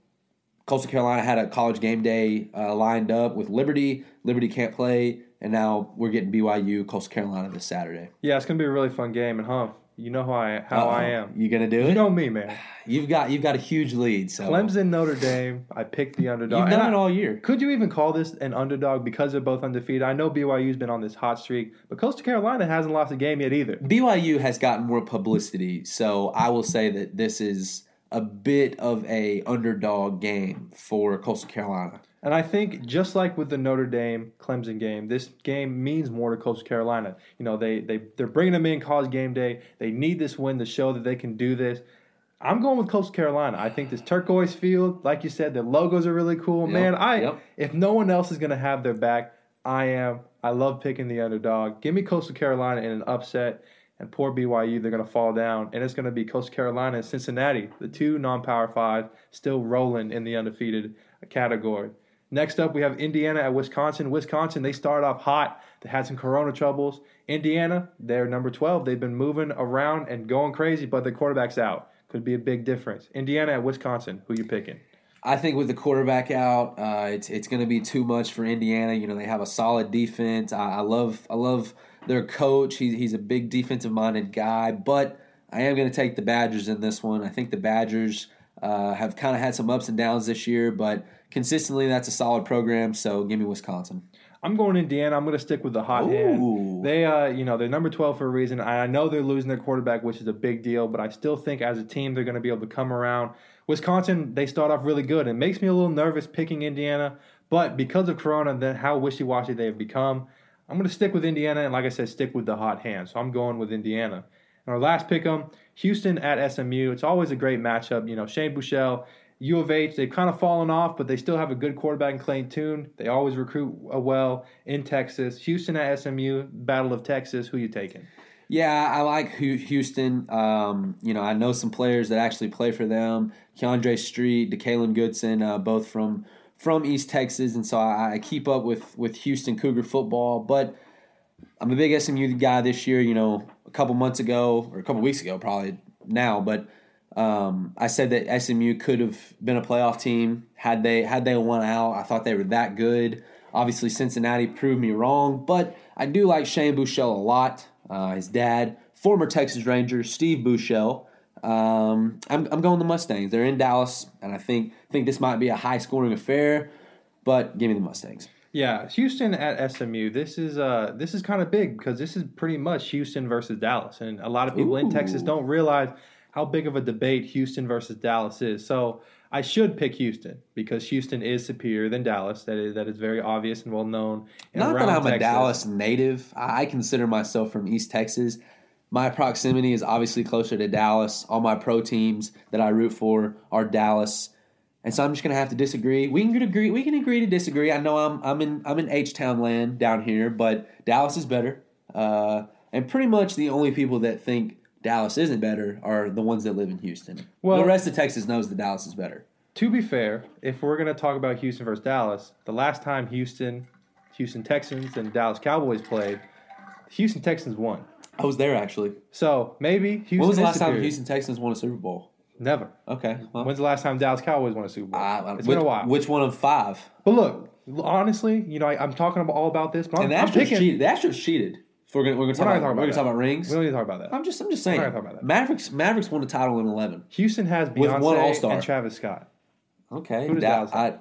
Coastal Carolina had a college game day uh, lined up with Liberty. Liberty can't play, and now we're getting BYU Coastal Carolina this Saturday. Yeah, it's going to be a really fun game, and huh, you know how I how Uh-oh. I am. You gonna do it? You know me, man. You've got you've got a huge lead. So Clemson, Notre Dame. I picked the underdog. You've done and it all year. Could you even call this an underdog because they're both undefeated? I know BYU's been on this hot streak, but Coastal Carolina hasn't lost a game yet either. BYU has gotten more publicity, so I will say that this is a bit of a underdog game for Coastal Carolina. And I think just like with the Notre Dame Clemson game, this game means more to Coastal Carolina. You know, they they they're bringing them in cause game day. They need this win to show that they can do this. I'm going with Coastal Carolina. I think this turquoise field, like you said, the logos are really cool. Yep, Man, I yep. if no one else is going to have their back, I am. I love picking the underdog. Give me Coastal Carolina in an upset, and poor BYU, they're going to fall down, and it's going to be Coastal Carolina and Cincinnati, the two non-power five, still rolling in the undefeated category. Next up, we have Indiana at Wisconsin. Wisconsin, they started off hot. They had some corona troubles. Indiana, they're number 12. They've been moving around and going crazy, but the quarterback's out. Could be a big difference. Indiana at Wisconsin, who you picking? I think with the quarterback out, uh, it's it's going to be too much for Indiana. You know, they have a solid defense. I, I love I love their coach. He's he's a big defensive minded guy, but I am going to take the Badgers in this one. I think the Badgers uh, have kind of had some ups and downs this year, but consistently that's a solid program. So give me Wisconsin. I'm going Indiana. I'm going to stick with the hot Ooh. hand. They, uh, you know, they're number 12 for a reason. I know they're losing their quarterback, which is a big deal, but I still think as a team they're going to be able to come around. Wisconsin, they start off really good. It makes me a little nervous picking Indiana, but because of Corona, then how wishy-washy they have become, I'm going to stick with Indiana, and like I said, stick with the hot hand. So I'm going with Indiana. And our last pick 'em, Houston at SMU. It's always a great matchup. You know, Shane Buechele U of H, they've kind of fallen off, but they still have a good quarterback in Clayton Tune. They always recruit well in Texas. Houston at SMU, Battle of Texas. Who you taking? Yeah, I like Houston. Um, you know, I know some players that actually play for them. Keandre Street, DeKalen Goodson, uh, both from from East Texas, and so I, I, keep up with with Houston Cougar football. But I'm a big SMU guy this year. You know, a couple months ago or a couple weeks ago, probably now, but um, I said that SMU could have been a playoff team had they had they won out. I thought they were that good. Obviously, Cincinnati proved me wrong, but I do like Shane Buechele a lot. Uh, his dad, former Texas Ranger Steve Buechele. Um, I'm, I'm going the Mustangs. They're in Dallas, and I think think this might be a high scoring affair. But give me the Mustangs. Yeah, Houston at SMU. This is uh this is kind of big because this is pretty much Houston versus Dallas, and a lot of people Ooh. in Texas don't realize how big of a debate Houston versus Dallas is. So I should pick Houston because Houston is superior than Dallas. That is that is very obvious and well known. Not that I'm Texas. a Dallas native. I consider myself from East Texas. My proximity is obviously closer to Dallas. All my pro teams that I root for are Dallas. And so I'm just gonna have to disagree. We can agree. We can agree to disagree. I know I'm I'm in I'm in H Town land down here, but Dallas is better. Uh, and pretty much the only people that think Dallas isn't better are the ones that live in Houston. Well, the rest of Texas knows that Dallas is better. to be fair, if we're going to talk about Houston versus Dallas, the last time Houston, Houston Texans, and Dallas Cowboys played, Houston Texans won. I was there actually. So maybe Houston. when was the last time superior. Houston Texans won a Super Bowl? Never. Okay. Well, When's the last time Dallas Cowboys won a Super Bowl? I- I- it's which, been a while. Which one of five? but look, honestly, you know, I, I'm talking about all about this, but I'm, And the I'm picking. cheated. The Astros cheated. We're gonna we're gonna talk not about, gonna we're gonna talk about rings. We don't need to talk about that. I'm just I'm just saying. We're not gonna talk about that. Mavericks Mavericks won the title in eleven. Houston has With one All-Star. and Travis Scott. Okay. Who does Dallas I,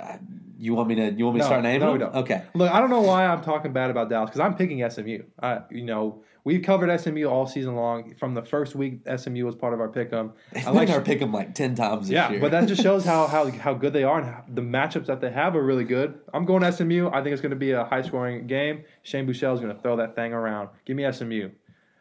I, you want me to you want me to start naming no, we don't. Okay. Look, I don't know why I'm talking bad about Dallas because I'm picking SMU. I, you know, we've covered SMU all season long. From the first week, SMU was part of our pick 'em. I like our pick them like ten times this Yeah, year. but that just shows how, how how good they are and how, the matchups that they have are really good. I'm going SMU. I think it's going to be a high scoring game. Shane Buechele is going to throw that thing around. Give me SMU.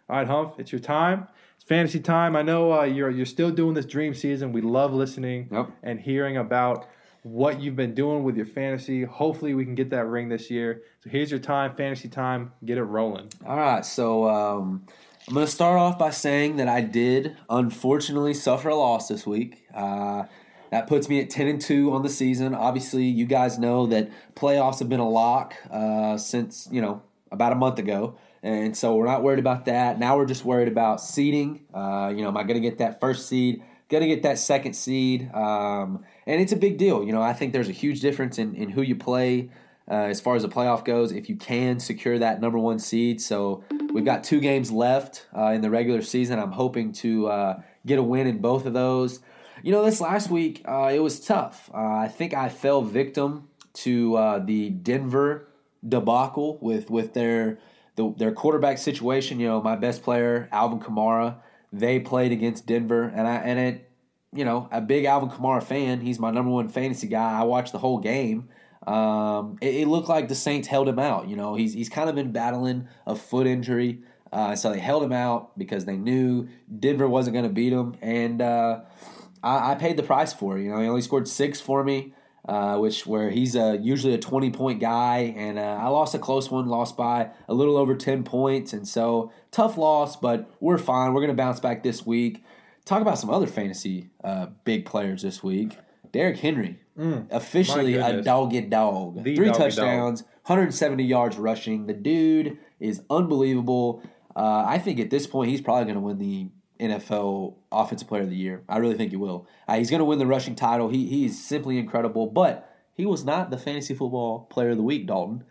All right, Humph, it's your time. It's fantasy time. I know uh, you're you're still doing this dream season. We love listening Yep. and hearing about what you've been doing with your fantasy. Hopefully, we can get that ring this year. So here's your time, fantasy time. Get it rolling. All right, so um, I'm going to start off by saying that I did unfortunately suffer a loss this week. Uh, that puts me at 10 and 2 on the season. Obviously, you guys know that playoffs have been a lock uh, since, you know, about a month ago. And so we're not worried about that. Now we're just worried about seeding. Uh, you know, am I going to get that first seed? Going to get that second seed? Um, and it's a big deal. You know, I think there's a huge difference in, in who you play uh, as far as the playoff goes, if you can secure that number one seed. So we've got two games left uh, in the regular season. I'm hoping to uh, get a win in both of those. You know, this last week uh, it was tough. Uh, I think I fell victim to uh, the Denver debacle with with their the, their quarterback situation. You know, my best player Alvin Kamara. They played against Denver, and I and it you know, a big Alvin Kamara fan. He's my number one fantasy guy. I watched the whole game. Um, it, it looked like the Saints held him out. You know, he's he's kind of been battling a foot injury, uh, so they held him out because they knew Denver wasn't going to beat him, and uh, I, I paid the price for it. You know, he only scored six for me, uh, which where he's a, usually a twenty point guy, and uh, I lost a close one, lost by a little over ten points, and so tough loss, but we're fine. We're going to bounce back this week. Talk about some other fantasy uh, big players this week. Derrick Henry, officially a dogged dog. The Three touchdowns, 170 yards rushing. The dude is unbelievable. Uh, I think at this point he's probably going to win the NFL Offensive Player of the Year. I really think he will. Uh, he's going to win the rushing title. He he's simply incredible. But he was not the fantasy football player of the week, Dalton.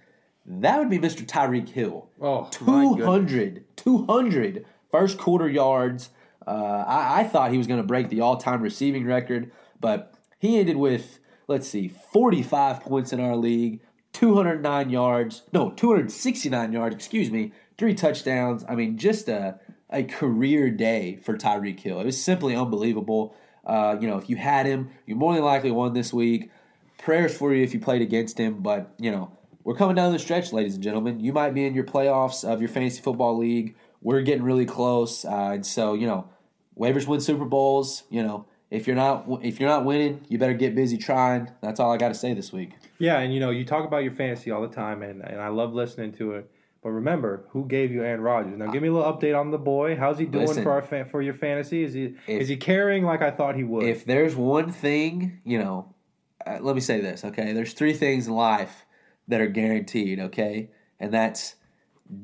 That would be Mr. Tyreek Hill. Oh, my 200, 200 first quarter yards. Uh, I, I thought he was going to break the all time receiving record, but he ended with, let's see, 45 points in our league, 209 yards, no, 269 yards, excuse me, three touchdowns. I mean, just a, a career day for Tyreek Hill. It was simply unbelievable. Uh, you know, if you had him, you more than likely won this week. Prayers for you if you played against him, but, you know, we're coming down the stretch, ladies and gentlemen. You might be in your playoffs of your fantasy football league. We're getting really close, uh, and so you know, waivers win Super Bowls. You know, if you're not if you're not winning, you better get busy trying. That's all I got to say this week. Yeah, and you know, you talk about your fantasy all the time, and, and I love listening to it. But remember, who gave you Aaron Rodgers? Now, give me a little update on the boy. How's he doing Listen. for our fa- for your fantasy? Is he If- is he carrying like I thought he would? If there's one thing, you know, uh, let me say this, okay? There's three things in life that are guaranteed, okay? And that's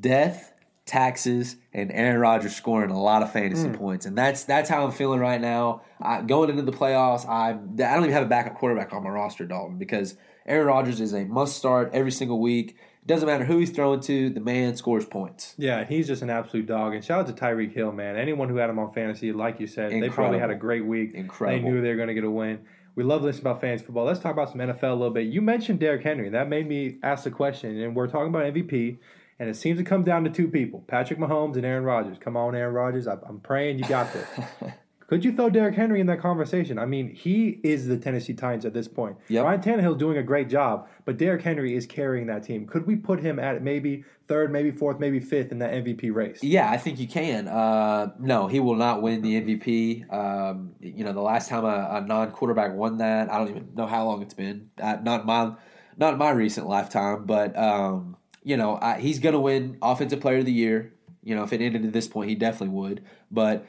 death, taxes, and Aaron Rodgers scoring a lot of fantasy mm. points. And that's that's how I'm feeling right now. I, going into the playoffs, I I don't even have a backup quarterback on my roster, Dalton, because Aaron Rodgers is a must start every single week. It doesn't matter who he's throwing to, the man scores points. yeah, he's just an absolute dog. And shout out to Tyreek Hill, man. Anyone who had him on fantasy, like you said, they probably had a great week. Incredible. They knew they were going to get a win. We love listening about fantasy football. Let's talk about some NFL a little bit. You mentioned Derrick Henry. That made me ask the question, and we're talking about MVP. And it seems to come down to two people: Patrick Mahomes and Aaron Rodgers. Come on, Aaron Rodgers. I- I'm praying you got this. Could you throw Derrick Henry in that conversation? I mean, he is the Tennessee Titans at this point. Yep. Ryan Tannehill's doing a great job, but Derrick Henry is carrying that team. Could we put him at maybe third, maybe fourth, maybe fifth in that MVP race? Yeah, I think you can. Uh, no, he will not win the MVP. Um, you know, the last time a, a non-quarterback won that, I don't even know how long it's been. Uh, not my, not my recent lifetime, but um, you know, I, he's going to win Offensive Player of the Year. You know, if it ended at this point, he definitely would. But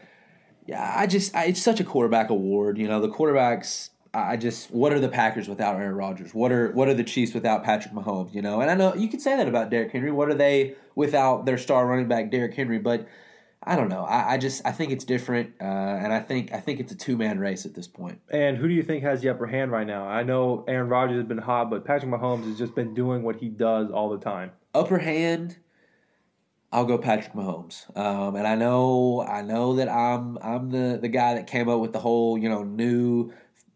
yeah, I just I, it's such a quarterback award. You know, the quarterbacks. I just what are the Packers without Aaron Rodgers? What are what are the Chiefs without Patrick Mahomes? You know, and I know you could say that about Derrick Henry. What are they without their star running back Derrick Henry? But I don't know. I, I just I think it's different, uh, and I think I think it's a two man race at this point. And who do you think has the upper hand right now? I know Aaron Rodgers has been hot, but Patrick Mahomes has just been doing what he does all the time. Upper hand. I'll go Patrick Mahomes, um, and I know I know that I'm I'm the the guy that came up with the whole you know new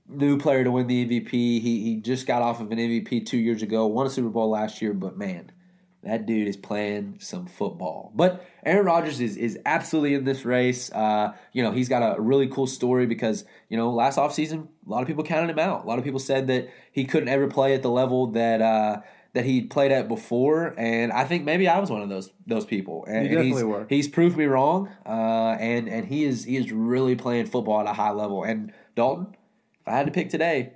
new player to win the MVP. He he just got off of an MVP two years ago, won a Super Bowl last year, but man, that dude is playing some football. But Aaron Rodgers is is absolutely in this race. Uh, you know, he's got a really cool story because, you know, last offseason, a lot of people counted him out. A lot of people said that he couldn't ever play at the level that uh, that he'd played at before, and I think maybe I was one of those those people. And, You definitely he's, were. He's proved me wrong, uh, and and he is he is really playing football at a high level. And Dalton, if I had to pick today,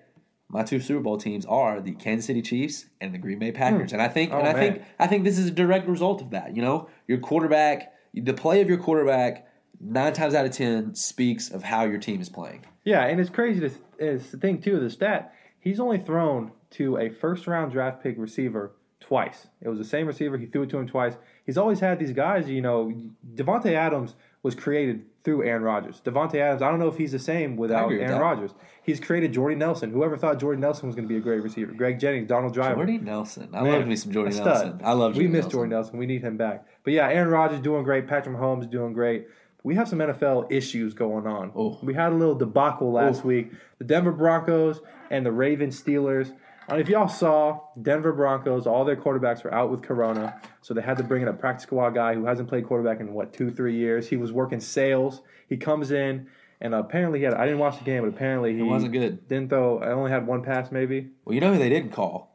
my two Super Bowl teams are the Kansas City Chiefs and the Green Bay Packers. And I think Oh, and I man. think I think this is a direct result of that. You know, your quarterback, the play of your quarterback, nine times out of ten speaks of how your team is playing. Yeah, and it's crazy to is the thing too. The stat he's only thrown to a first round draft pick receiver twice. It was the same receiver. He threw it to him twice. He's always had these guys. You know, Davante Adams was created through Aaron Rodgers. Davante Adams. I don't know if he's the same without with Aaron that. Rodgers. He's created Jordy Nelson. Whoever thought Jordy Nelson was going to be a great receiver? Greg Jennings, Donald Driver. Jordy Nelson, I Man, love me some Jordy. Nelson. I love. We miss Nelson. Jordan Nelson. We need him back. But yeah, Aaron Rodgers doing great. Patrick Mahomes doing great. We have some NFL issues going on. Oh. We had a little debacle last Oh. week. The Denver Broncos and the Ravens Steelers. Uh, if y'all saw, Denver Broncos, all their quarterbacks were out with Corona, so they had to bring in a practice squad guy who hasn't played quarterback in what two, three years. He was working sales. He comes in, and apparently he had. I didn't watch the game, but apparently he wasn't good. Didn't throw. I only had one pass, maybe. Well, you know who they didn't call?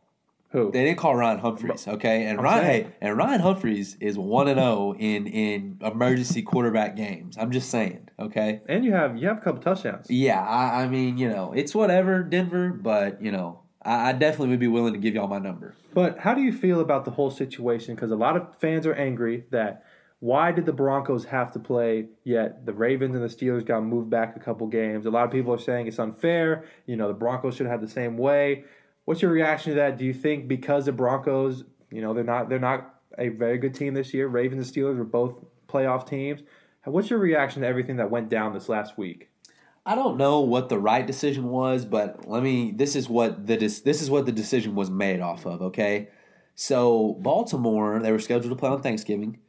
Who? They didn't call Ryan Humphreys, okay? And I'm Ryan, saying. hey, and Ryan Humphreys is one and zero in in emergency quarterback games. I'm just saying, okay? and you have you have a couple touchdowns. Yeah, I, I mean, you know, it's whatever, Denver, but you know, I, I definitely would be willing to give y'all my number. But how do you feel about the whole situation? Because a lot of fans are angry that why did the Broncos have to play yet the Ravens and the Steelers got moved back a couple games? A lot of people are saying it's unfair. You know, the Broncos should have the same way. What's your reaction to that? Do you think because the Broncos, you know, they're not they're not a very good team this year. Ravens and Steelers were both playoff teams. What's your reaction to everything that went down this last week? I don't know what the right decision was, but let me. This is what the this is what the decision was made off of. Okay, so Baltimore they were scheduled to play on Thanksgiving,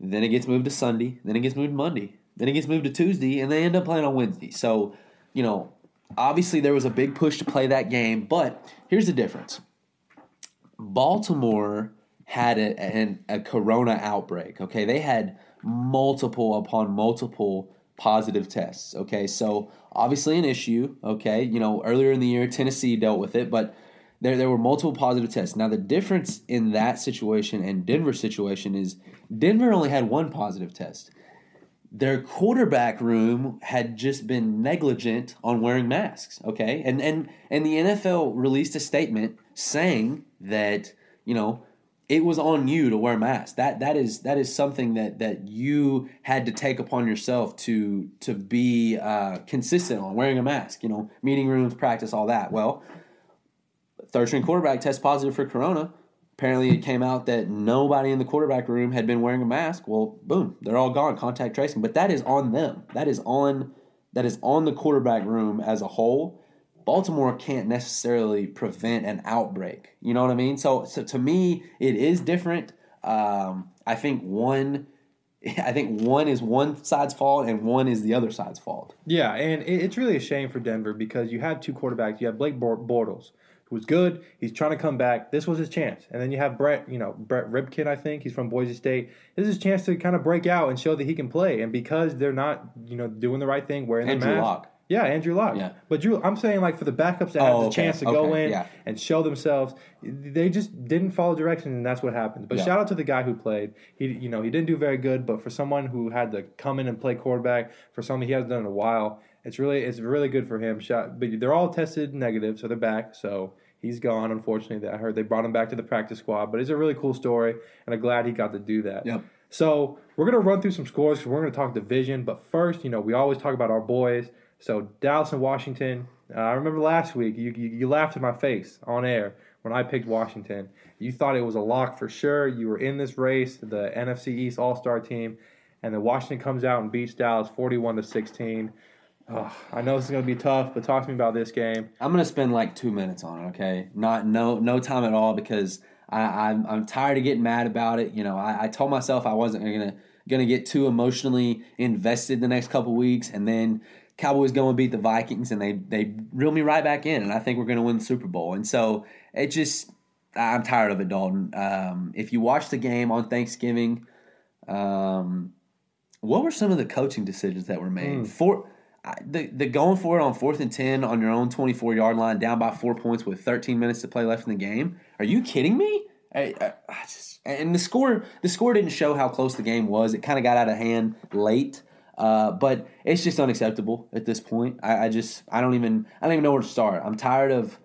then it gets moved to Sunday, then it gets moved to Monday, then it gets moved to Tuesday, and they end up playing on Wednesday. So, you know, obviously there was a big push to play that game, but here's the difference: Baltimore had a, an, a corona outbreak. Okay, they had multiple upon multiple positive tests. Okay, so obviously an issue. Okay, you know earlier in the year Tennessee dealt with it, but there there were multiple positive tests. Now the difference in that situation and Denver's situation is Denver only had one positive test. Their quarterback room had just been negligent on wearing masks. Okay, and and and the NFL released a statement saying that you know it was on you to wear masks. That that is that is something that that you had to take upon yourself to to be uh, consistent on wearing a mask. You know, meeting rooms, practice, all that. Well, third string quarterback test positive for corona. Apparently, it came out that nobody in the quarterback room had been wearing a mask. Well, boom, they're all gone. Contact tracing, but that is on them. That is on that is on the quarterback room as a whole. Baltimore can't necessarily prevent an outbreak. You know what I mean? So, so to me, it is different. Um, I think one, I think one is one side's fault and one is the other side's fault. Yeah, and it's really a shame for Denver because you have two quarterbacks. You have Blake Bortles, who's good. He's trying to come back. This was his chance. And then you have Brett, you know, Brett Rypien, I think. He's from Boise State. This is his chance to kind of break out and show that he can play. And because they're not, you know, doing the right thing, wearing the Andrew mask. Luck. Yeah, Andrew Luck. Yeah. But Drew, I'm saying like for the backups that have Oh, the okay, chance to go in yeah. and show themselves, they just didn't follow direction, and that's what happened. But Yeah. shout out to the guy who played. He, you know, he didn't do very good, but for someone who had to come in and play quarterback for something he hasn't done in a while, it's really, it's really good for him. Shot, but they're all tested negative, so they're back. So he's gone. Unfortunately, I heard they brought him back to the practice squad, but it's a really cool story, and I'm glad he got to do that. Yep. So we're gonna run through some scores because we're gonna talk division. But first, you know, we always talk about our boys. So Dallas and Washington, Uh, I remember last week you, you you laughed in my face on air when I picked Washington. You thought it was a lock for sure. You were in this race, the NFC East All Star team, and then Washington comes out and beats Dallas forty-one to sixteen. Oh, I know this is going to be tough, but talk to me about this game. I'm gonna spend like two minutes on it. Okay, not no no time at all because I, I'm I'm tired of getting mad about it. You know, I, I told myself I wasn't gonna gonna get too emotionally invested the next couple weeks, and then Cowboys go and beat the Vikings, and they they reel me right back in, and I think we're gonna win the Super Bowl. And so it just I'm tired of it, Dalton. Um, if you watch the game on Thanksgiving, um, what were some of the coaching decisions that were made? Mm. For the the going for it on fourth and ten on your own twenty four yard line, down by four points with thirteen minutes to play left in the game. Are you kidding me? I, I, I just, and the score the score didn't show how close the game was. It kind of got out of hand late. Uh, but it's just unacceptable at this point. I, I just I don't even I don't even know where to start. I'm tired of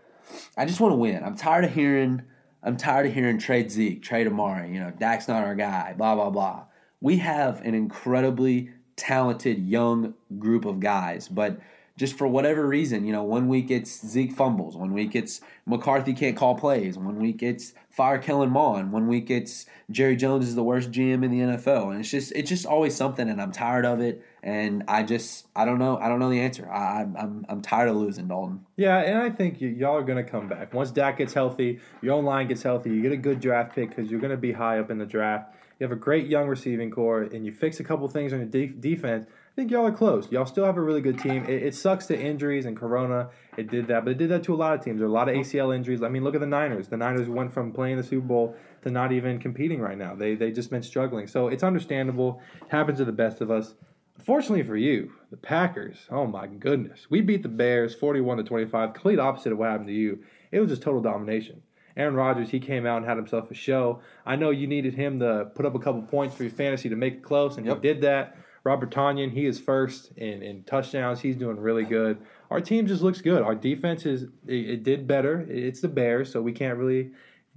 I just want to win. I'm tired of hearing I'm tired of hearing trade Zeke, trade Amari, you know, Dak's not our guy, blah blah blah. We have an incredibly talented young group of guys, but just for whatever reason, you know, one week it's Zeke fumbles, one week it's McCarthy can't call plays, one week it's fire Kellen Moore, one week it's Jerry Jones is the worst GM in the NFL, and it's just it's just always something, and I'm tired of it, and I just I don't know I don't know the answer. I, I'm I'm I'm tired of losing, Dalton. Yeah, and I think y- y'all are to come back. Once Dak gets healthy, your own line gets healthy, you get a good draft pick because you're to be high up in the draft. You have a great young receiving core, and you fix a couple things on your de- defense. I think y'all are close. Y'all still have a really good team. It, it sucks to injuries and Corona. It did that, but it did that to a lot of teams. There are a lot of mm-hmm. ACL injuries. I mean, look at the Niners. The Niners went from playing the Super Bowl to not even competing right now. They they just been struggling. So it's understandable. It happens to the best of us. Unfortunately for you, the Packers. Oh my goodness, we beat the Bears forty-one to twenty-five. Complete opposite of what happened to you. It was just total domination. Aaron Rodgers, he came out and had himself a show. I know you needed him to put up a couple points for your fantasy to make it close, and Yep. he did that. Robert Tonyan, he is first in, in touchdowns. He's doing really good. Our team just looks good. Our defense is it, it did better. It's the Bears, so we can't really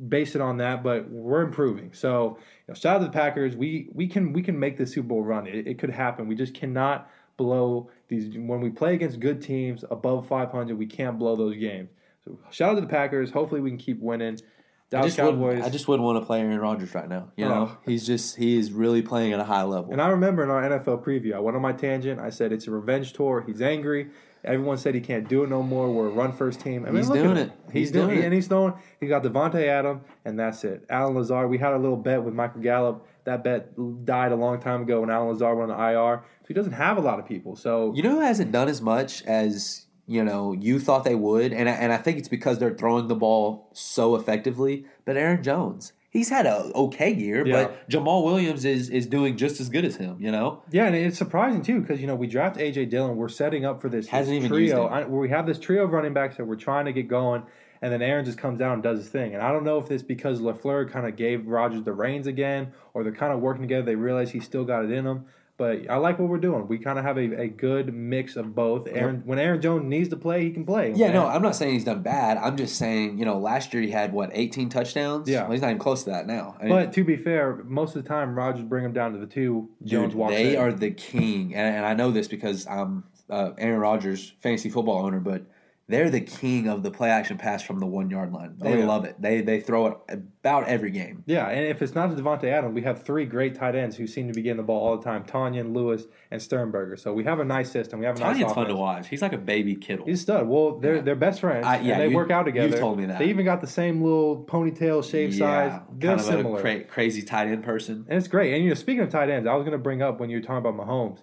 base it on that, but we're improving. So you know, shout out to the Packers. We we can we can make the Super Bowl run. It, it could happen. We just cannot blow these when we play against good teams above 500. We can't blow those games. So shout out to the Packers. Hopefully we can keep winning. I Dallas just, wouldn't, Cowboys. I just wouldn't want to play Aaron Rodgers right now. You Oh. know, he's just he is really playing at a high level. And I remember in our NFL preview, I went on my tangent. I said it's a revenge tour. He's angry. Everyone said he can't do it no more. We're a run first team. I mean, He's doing it. He's, He's doing, doing it, it. and he's throwing. He got Davante Adam, and that's it. Allen Lazard. We had a little bet with Michael Gallup. That bet died a long time ago when Allen Lazard went on the IR. So he doesn't have a lot of people. So You know who hasn't done as much as you know you thought they would, and I, and I think it's because they're throwing the ball so effectively. But Aaron Jones, he's had a okay year, Yeah. but Jamaal Williams is is doing just as good as him. You know, Yeah, and it's surprising too because you know we draft AJ Dillon. We're setting up for this, Hasn't this even trio. I, where we have this trio of running backs that we're trying to get going, and then Aaron just comes down and does his thing. And I don't know if it's because Lafleur kind of gave Rodgers the reins again, or they're kind of working together. They realize he's still got it in him. But I like what we're doing. We kind of have a, a good mix of both. Aaron, when Aaron Jones needs to play, he can play. yeah. No, I'm not saying he's done bad. I'm just saying you know last year he had what 18 touchdowns. Yeah. well, he's not even close to that now. I mean, but to be fair, most of the time Rodgers bring him down to the two. Jones Dude, walks they in. are the king, and, and I know this because I'm uh, Aaron Rodgers fantasy football owner, but they're the king of the play action pass from the one yard line. Oh, they Oh, yeah. love it. They they throw it about every game. Yeah, and if it's not Davante Adams, we have three great tight ends who seem to be getting the ball all the time: Tonyan, Lewis, and Sternberger. So we have a nice system. We have a nice Tonyan's fun to watch. He's like a baby Kittle. He's a stud. Well, they're Yeah. they're best friends. I- yeah, and they you- work out together. you've told me that. They even got the same little ponytail shape size. They're kind of similar. a cra- crazy tight end person. and it's great. And you know, speaking of tight ends, I was going to bring up when you were talking about Mahomes.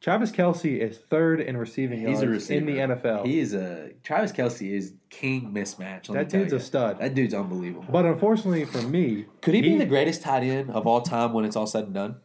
Travis Kelce is third in receiving He's yards in the NFL. He is a Travis Kelce is king mismatch. that dude's a stud. That dude's unbelievable. But unfortunately for me, Could he, be the greatest tight end of all time when it's all said and done?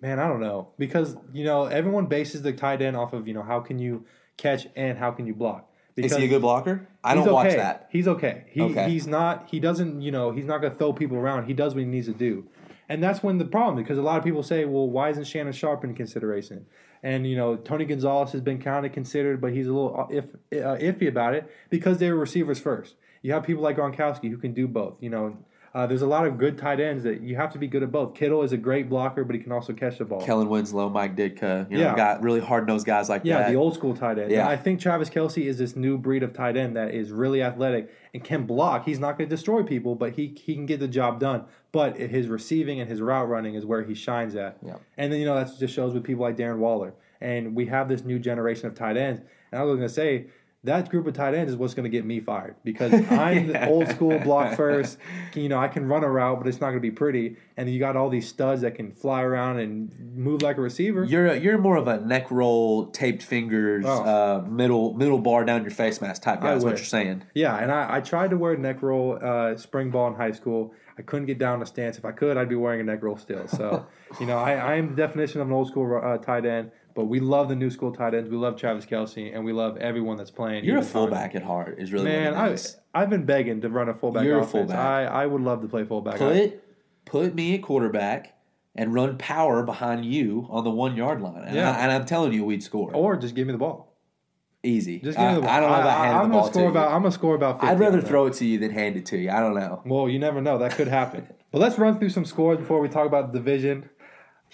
Man, I don't know because you know everyone bases the tight end off of you know how can you catch and how can you block. Is Because he a good blocker? I don't watch okay. that. He's okay. He Okay. he's not. He doesn't. You know, he's not going to throw people around. He does what he needs to do, and that's when the problem because a lot of people say, well, why isn't Shannon Sharpe in consideration? And you know, Tony Gonzalez has been kind of considered, but he's a little uh, if, uh, iffy about it because they were receivers first. You have people like Gronkowski who can do both. You know, Uh, there's a lot of good tight ends that you have to be good at both. Kittle is a great blocker, but he can also catch the ball. Kellen Winslow, Mike Ditka, you know, Yeah. got really hard nosed guys like Yeah, that. Yeah, the old school tight end. Yeah. And I think Travis Kelce is this new breed of tight end that is really athletic and can block. He's not going to destroy people, but he he can get the job done. But his receiving and his route running is where he shines at. Yeah. And then you know that just shows with people like Darren Waller. And we have this new generation of tight ends. And I was going to say that group of tight ends is what's going to get me fired because I'm the old school block first. You know, I can run a route, but it's not going to be pretty. And you got all these studs that can fly around and move like a receiver. You're a, you're more of a neck roll, taped fingers, Oh. uh, middle middle bar down your face mask type guy. Is what you're saying. Yeah, and I, I tried to wear neck roll uh, spring ball in high school. I couldn't get down to stance. If I could, I'd be wearing a neck roll still. So, you know, I, I am the definition of an old school uh, tight end. But we love the new school tight ends. We love Travis Kelce, and we love everyone that's playing. You're a fullback at heart. Is really Man, I, I've been begging to run a fullback You're a fullback. I, I would love to play fullback. Put put me at quarterback and run power behind you on the one yard line. And, Yeah. I, and I'm telling you, we'd score or just give me the ball. easy. Just give me the ball. I don't know about I, handing I'm the gonna ball to score you. I'm gonna score about. 50 I'd rather throw it to you than hand it to you. I don't know. Well, you never know. That could happen. but let's run through some scores before we talk about the division.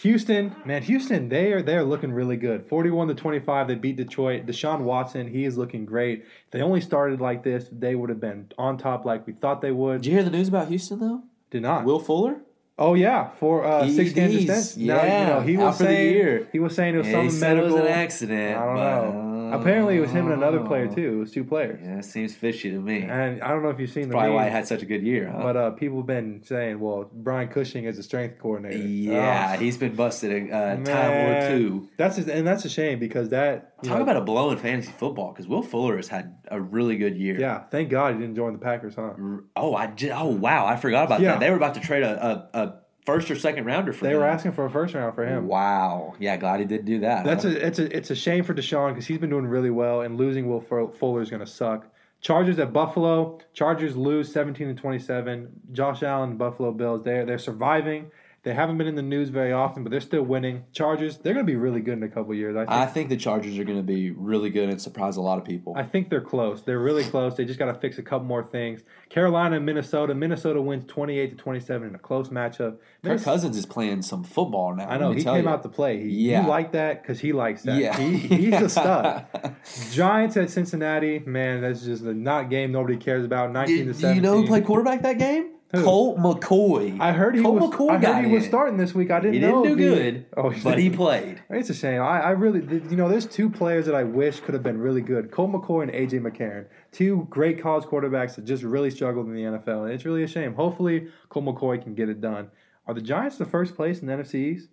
Houston, man, Houston, they are they are looking really good. Forty-one to twenty-five, they beat Detroit. Deshaun Watson, he is looking great. If they only started like this, they would have been on top like we thought they would. Did you hear the news about Houston though? Did not. Will Fuller? oh yeah, for uh, six games suspension. Now, you yeah, know, he was for the saying year. he was saying it was Yeah, some he said medical. it was an accident. I don't but, know. Apparently, it was him and another player uh, too. It was two players. Yeah, it seems fishy to me. And I don't know if you've seen the Probably why he memes, had such a good year, huh? but uh, people have been saying, "Well, Brian Cushing is a strength coordinator." yeah, Ah. he's been busted a uh, time or Man, two. That's just, and that's a shame because that you Talk know, about a blow in fantasy football because Will Fuller has had a really good year. yeah. Thank God he didn't join the Packers, huh? Oh, I just, oh wow, I forgot about Yeah. that. They were about to trade a, a, a first or second rounder for them. They him. were asking for a first round for him. Wow, yeah, glad he did do that. That's huh? a it's a it's a shame for Deshaun because he's been doing really well, and losing Will Fu- Fuller is going to suck. Chargers at Buffalo. Chargers lose seventeen to twenty seven. Josh Allen, Buffalo Bills. They're they're surviving. They haven't been in the news very often, but they're still winning. Chargers. They're going to be really good in a couple years. I think. I think the Chargers are going to be really good and surprise a lot of people. I think they're close. They're really close. They just got to fix a couple more things. Carolina and Minnesota. Minnesota wins 28 to 27 in a close matchup. Kirk Minnes- Cousins is playing some football now. I know he came you. out to play. He, Yeah. You like that because he likes that. Yeah, He, he's a stud. Giants at Cincinnati. Man, that's just a not game nobody cares about. 19 Did, to do 17. you know who played quarterback that game? Who? Colt McCoy. I heard he Colt was. McCoy I heard he was in. starting this week. I didn't He know. didn't do if good, Oh, but he played. It's a shame. I, I really, you know, there's two players that I wish could have been really good: Colt McCoy and AJ McCarron. Two great college quarterbacks that just really struggled in the NFL, and it's really a shame. Hopefully, Colt McCoy can get it done. Are the Giants the first place in the NFC East?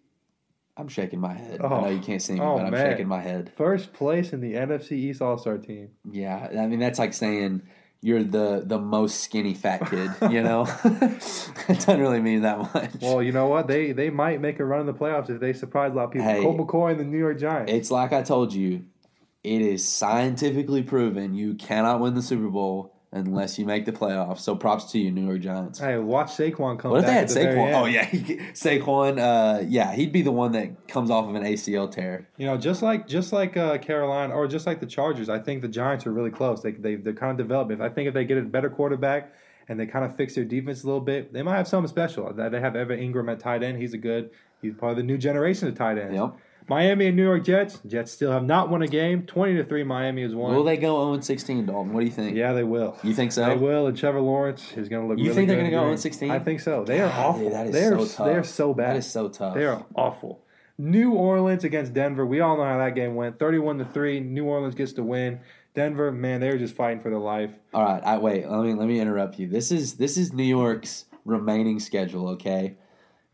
I'm shaking my head. Oh. I know oh. you can't see me, Oh, but I'm man. shaking my head. First place in the NFC East All Star team. Yeah, I mean that's like saying you're the the most skinny fat kid. You know, it doesn't really mean that much. Well, you know what? They they might make a run in the playoffs if they surprise a lot of people. Hey. Colt McCoy and the New York Giants. It's like I told you, it is scientifically proven you cannot win the Super Bowl unless you make the playoffs. So props to you, New York Giants. hey, watch Saquon come What if back. they had the Saquon? Oh yeah, Saquon. Uh, yeah, he'd be the one that comes off of an ACL tear. You know, just like just like uh, Carolina or just like the Chargers, I think the Giants are really close. They they they're kind of developing. I think if they get a better quarterback and they kind of fix their defense a little bit, they might have something special. They have Evan Engram at tight end. He's a good. He's part of the new generation of tight ends. Yep. Miami and New York Jets. Jets still have not won a game. Twenty to three. Miami has won. Will they go 0 16, Dalton? What do you think? Yeah, they will. You think so? They will, and Trevor Lawrence is going to look. Good. You really think they're gonna go in 0-16? I think so. They are God, awful. dude, that is they are so tough. they are so bad. That is so tough. They are awful. New Orleans against Denver. We all know how that game went. Thirty-one to three. New Orleans gets to win. Denver, man, they're just fighting for their life. All right, I wait. Let me let me interrupt you. This is this is New York's remaining schedule. Okay,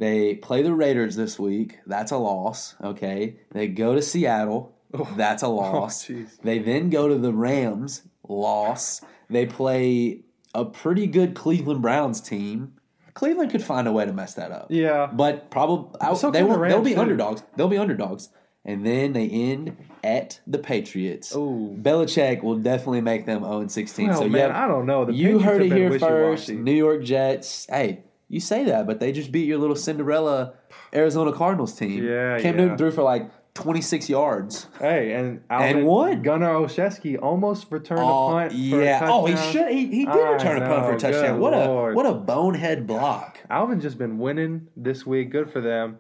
they play the Raiders this week. That's a loss. Okay, they go to Seattle. Oh. That's a oh, loss. Oh, they then go to the Rams. Loss. They play a pretty good Cleveland Browns team. Cleveland could find a way to mess that up. Yeah. But probably So they could the will, they'll be too. underdogs. They'll be underdogs, and then they end at the Patriots. Ooh. Belichick will definitely make them 0 16. Well, so man, yeah, I don't know. The you Patriots heard it here first. New York Jets. Hey, you say that, but they just beat your little Cinderella Arizona Cardinals team. Yeah, Cam yeah. Newton threw for like 26 yards. Hey, and And won. Gunnar Olszewski almost returned Oh, a punt. For yeah. a Oh, he should. He, he did I return a punt for a touchdown. What Lord. a what a bonehead block. Alvin just been winning this week. Good for them.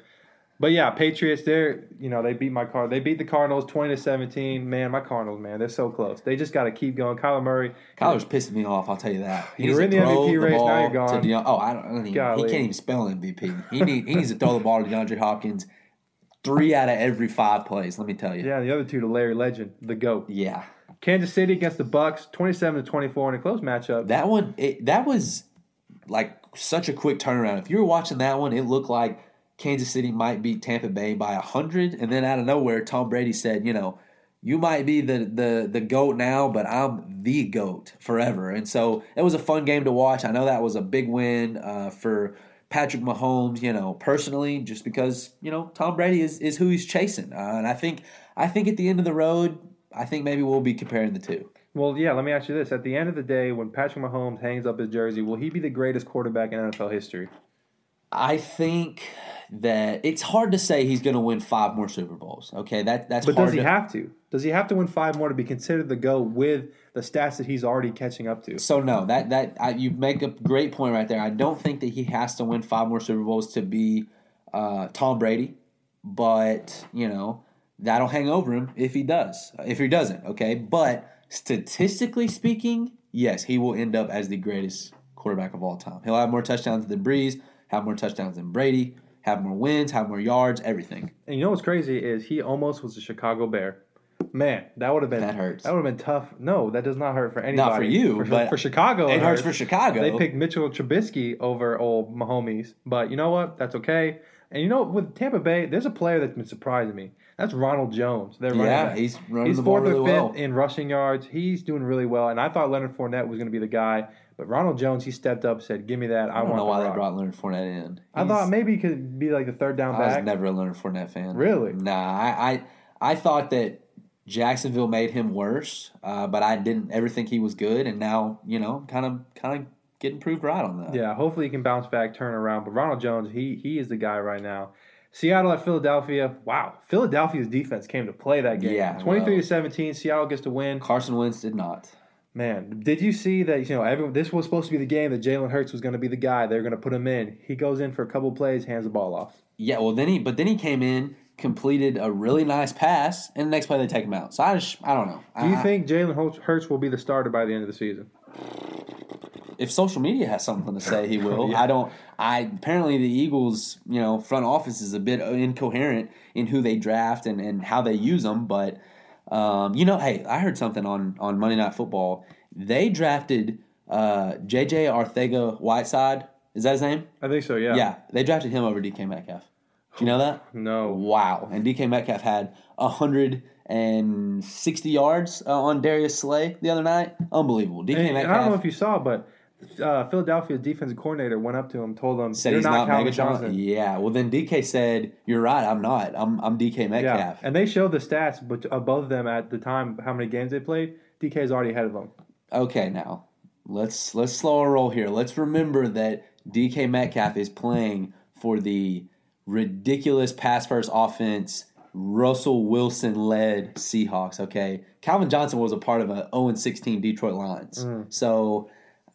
But yeah, Patriots. They're you know they beat my car. They beat the Cardinals twenty to seventeen. Man, my Cardinals, man, they're so close. They just got to keep going. Kyler Murray. Kyler's pissing me off. I'll tell you that. He You were in the MVP race, now you're gone. oh, I don't. I don't even, he can't even spell MVP. He need, he needs to throw the ball to DeAndre Hopkins three out of every five plays. Let me tell you. Yeah, the other two to Larry Legend, the goat. Yeah. Kansas City against the Bucks, twenty-seven to twenty-four in a close matchup. That one, it, that was like such a quick turnaround. If you were watching that one, it looked like Kansas City might beat Tampa Bay by hundred, and then out of nowhere, Tom Brady said, "You know, you might be the the the goat now, but I'm the goat forever." And so it was a fun game to watch. I know that was a big win uh, for Patrick Mahomes. You know, personally, just because you know Tom Brady is is who he's chasing, uh, and I think I think at the end of the road, I think maybe we'll be comparing the two. Well, yeah, let me ask you this. At the end of the day, when Patrick Mahomes hangs up his jersey, will he be the greatest quarterback in NFL history? I think that it's hard to say he's going to win five more Super Bowls. Okay, that that's But does he to, have to? Does he have to win five more to be considered the go with the stats that he's already catching up to? so no, that that I, you make a great point right there. I don't think that he has to win five more Super Bowls to be uh, Tom Brady, but you know that'll hang over him if he does. If he doesn't, okay. But statistically speaking, yes, he will end up as the greatest quarterback of all time. He'll have more touchdowns than Brees, have more touchdowns than Brady, have more wins, have more yards, everything. And you know what's crazy is he almost was a Chicago Bear. Man, that would have been That hurts. That would have been tough. No, that does not hurt for anybody. Not for you, for, but for Chicago. It hurts for Chicago. They picked Mitchell Trubisky over old Mahomes, but you know what? That's okay. And you know, with Tampa Bay, there's a player that's been surprising me. That's Ronald Jones. Their Yeah, back. he's running He's the ball fourth really or fifth well. in rushing yards. He's doing really well, and I thought Leonard Fournette was going to be the guy, but Ronald Jones, he stepped up, said, "Give me that. I, I don't want know the why they brought Leonard Fournette in. I thought maybe he could be like the third down back. I was never a Leonard Fournette fan. Really? Nah, I I, I thought that Jacksonville made him worse, uh, but I didn't ever think he was good, and now you know, kind of kind of getting proved right on that. Yeah, hopefully he can bounce back, turn around. But Ronald Jones, he he is the guy right now. Seattle at Philadelphia. Wow, Philadelphia's defense came to play that game. Yeah, twenty three to seventeen. Seattle gets to win. Carson Wentz did not. Man, did you see that? You know, everyone. This was supposed to be the game that Jalen Hurts was going to be the guy. They're going to put him in. He goes in for a couple plays, hands the ball off. Yeah, well then he but then he came in, completed a really nice pass, and the next play they take him out. So I just I don't know. Do you I- think Jalen Hurts will be the starter by the end of the season? if social media has something to say, he will. Yeah. I don't. I apparently the Eagles, you know, front office is a bit incoherent in who they draft and, and how they use them. But um, you know, hey, I heard something on on Monday Night Football. They drafted uh, J.J. Arcega Whiteside. Is that his name? I think so. Yeah. Yeah, they drafted him over DK Metcalf. Do you know that? No. Wow. And DK Metcalf had 160 yards uh, on Darius Slay the other night. Unbelievable. DK And, and Metcalf. I don't know if you saw, but uh, Philadelphia's defensive coordinator went up to him, told him, said "You're he's not, Calvin Megatron. Johnson." Yeah. Well, then DK said, "You're right. I'm not. I'm I'm DK Yeah, Metcalf." and they showed the stats, but above them at the time, how many games they played. DK is already ahead of them. Okay, now let's let's slow a roll here. Let's remember that DK Metcalf is playing for the ridiculous pass first offense. Russell Wilson led Seahawks. Okay, Calvin Johnson was a part of a 0 16 Detroit Lions. So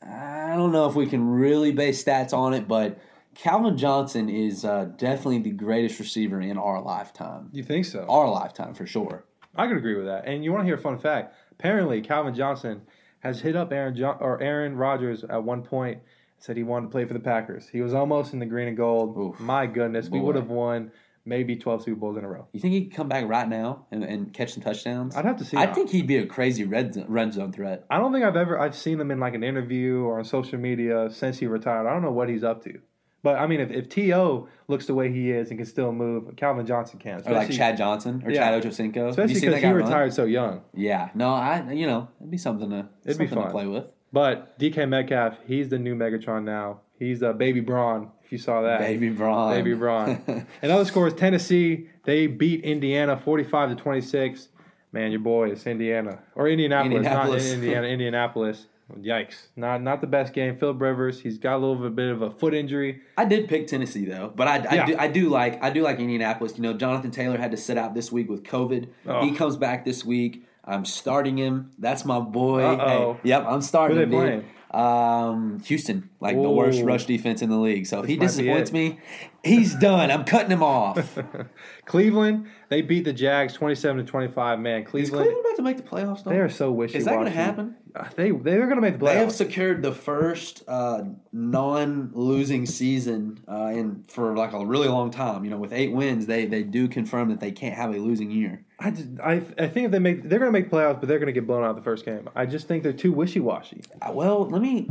I don't know if we can really base stats on it, but Calvin Johnson is uh, definitely the greatest receiver in our lifetime. You think so? Our lifetime for sure. I could agree with that. And you want to hear a fun fact? Apparently, Calvin Johnson has hit up Aaron jo- or Aaron Rodgers at one point. Said he wanted to play for the Packers. He was almost in the green and gold. Oof. My goodness, we would have won maybe twelve Super Bowls in a row. You think he could come back right now and, and catch some touchdowns? I'd have to see. I think he'd be a crazy red zone, red zone threat. I don't think I've ever I've seen him in like an interview or on social media since he retired. I don't know what he's up to. But I mean, if, if To looks the way he is and can still move, Calvin Johnson can. Or like Chad Johnson or Yeah. Chad Ochocinco. especially because he guy run? retired so young. Yeah, no, I you know it'd be something to It'd be something to play with. But DK Metcalf, he's the new Megatron now. He's uh, Baby Braun. If you saw that, Baby Braun, Baby Braun. Another score is Tennessee they beat Indiana forty-five to twenty-six. Man, your boy is Indiana or Indianapolis, Indianapolis. not Indiana, Indianapolis. Yikes! Not not the best game. Philip Rivers, he's got a little bit of a foot injury. I did pick Tennessee though, but I, I, Yeah. do, I do like I do like Indianapolis. You know, Jonathan Taylor had to sit out this week with COVID. Oh. He comes back this week. I'm starting him. That's my boy. Hey, yep, I'm starting Who him. they playing? Um, Houston, like the worst rush defense in the league. So if he disappoints me, he's done. I'm cutting him off. Cleveland, they beat the Jags twenty-seven to twenty-five. Man, Is Cleveland, Cleveland about to make the playoffs? Though? they are so wishy-washy. Is that going to happen? Uh, They they're going to make the playoffs. They have secured the first uh, non-losing season uh, in for like a really long time. You know, with eight wins, they they do confirm that they can't have a losing year. I, just, I I think if they make they're going to make playoffs, but they're going to get blown out the first game. I just think they're too wishy-washy. Uh, Well, let me.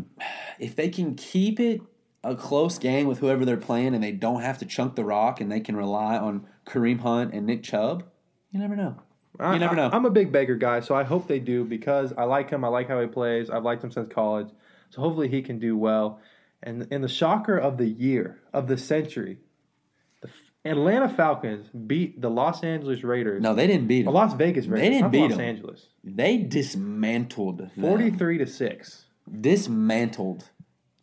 If they can keep it a close game with whoever they're playing, and they don't have to chunk the rock, and they can rely on Kareem Hunt and Nick Chubb, you never know. I, You never know. I, am a big Baker guy, so I hope they do because I like him. I like how he plays. I've liked him since college, so hopefully he can do well. And in the shocker of the year of the century, Atlanta Falcons beat the Los Angeles Raiders. No, they didn't beat them. the. Las Vegas Raiders. They didn't not beat Los 'em. Angeles. They dismantled them. Forty-three to six. Dismantled.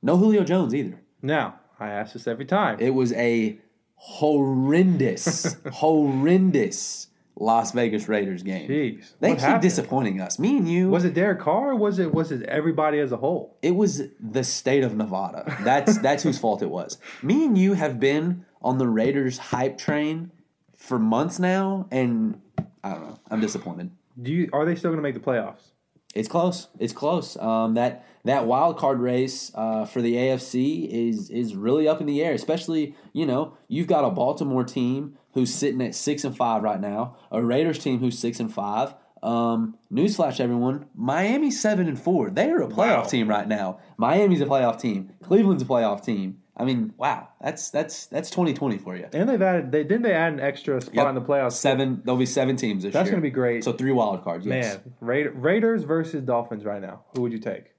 No Julio Jones either. Now I ask this every time. It was a horrendous, horrendous Las Vegas Raiders game. Jeez, They what keep happened? disappointing us. Me and you. Was it Derek Carr? Or was it was it everybody as a whole? it was the state of Nevada. That's that's whose fault it was. Me and you have been on the Raiders hype train for months now, and I don't know. I'm disappointed. Do you are they still going to make the playoffs? It's close. It's close. Um, that that wild card race uh, for the AFC is is really up in the air. Especially, you know, you've got a Baltimore team who's sitting at six and five right now, a Raiders team who's six and five. Um, newsflash, everyone: Miami seven and four. They are a playoff Wow. team right now. Miami's a playoff team. Cleveland's a playoff team. I mean, wow, that's that's that's 2020 for you. And they've added they didn't they add an extra spot Yep. in the playoffs? Seven. There'll be seven teams this That's year. That's going to be great. So three wild cards. Yes. Man, Ra- Raiders versus Dolphins right now. Who would you take?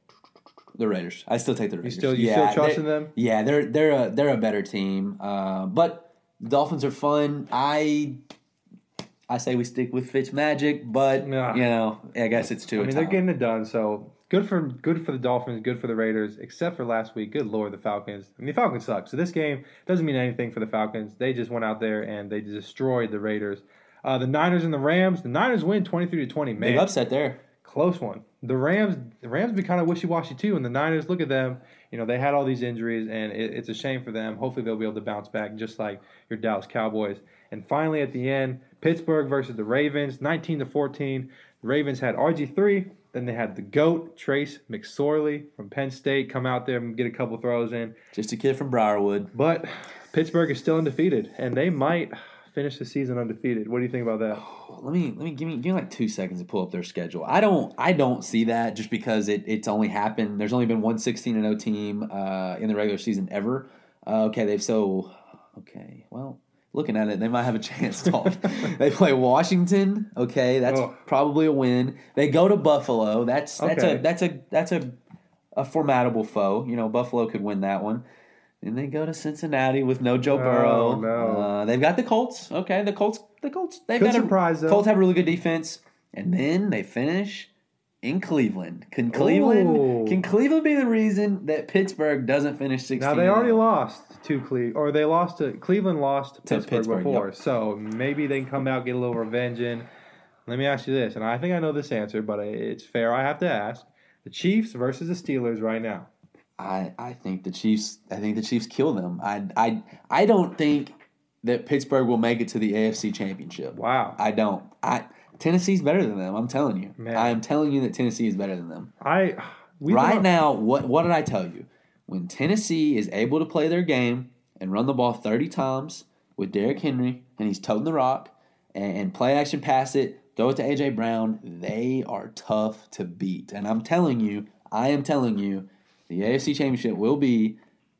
The Raiders. I still take the You Raiders. still you yeah, still trusting them? Yeah, they're they're a they're a better team. Uh, but the Dolphins are fun. I I say we stick with Fitz Magic, but Nah. you know, I guess it's too. I mean, they're getting it done. So good for good for the Dolphins, good for the Raiders. Except for last week, good lord, the Falcons. I mean, the Falcons suck. So this game doesn't mean anything for the Falcons. They just went out there and they destroyed the Raiders. Uh, the Niners and the Rams. The Niners win twenty three to twenty. big Man, upset there. close one. The Rams, the Rams be kind of wishy washy too, and the Niners. Look at them. You know they had all these injuries, and it, it's a shame for them. Hopefully they'll be able to bounce back, just like your Dallas Cowboys. And finally, at the end, Pittsburgh versus the Ravens, nineteen to fourteen. The Ravens had RG three. Then they had the goat Trace McSorley from Penn State come out there and get a couple throws in. Just a kid from Briar Woods. But Pittsburgh is still undefeated, and they might finish the season undefeated. What do you think about that? Let me let me give me give me like two seconds to pull up their schedule. I don't I don't see that just because it, it's only happened. There's only been one 16 and 0 team uh, in the regular season ever. Uh, okay, they've so okay. Well, looking at it, they might have a chance. Talk. they play Washington. Okay, that's Oh. probably a win. They go to Buffalo. That's that's Okay. a that's a that's a a formidable foe. You know, Buffalo could win that one. Then they go to Cincinnati with no Joe Burrow. Oh, no. Uh, they've got the Colts. Okay, the Colts. The Colts. They've Could got surprise, a, though. Colts have a really good defense, and then they finish in Cleveland. Can Cleveland? Ooh. Can Cleveland be the reason that Pittsburgh doesn't finish sixteen? Now they already lost to Cleveland, or they lost to Cleveland lost to Pittsburgh, Pittsburgh, before. yep. So maybe they can come out get a little revenge in. Let me ask you this, and I think I know this answer, but it's fair. I have to ask: the Chiefs versus the Steelers right now. I, I think the Chiefs. I think the Chiefs kill them. I, I, I don't think that Pittsburgh will make it to the AFC Championship. Wow, I don't. I Tennessee's better than them. I'm telling you. Man. I am telling you that Tennessee is better than them. I we right now, what what did I tell you? When Tennessee is able to play their game and run the ball 30 times with Derrick Henry, and he's toting the rock, and, and play action pass it, throw it to AJ Brown, they are tough to beat. And I'm telling you, I am telling you, the AFC Championship will be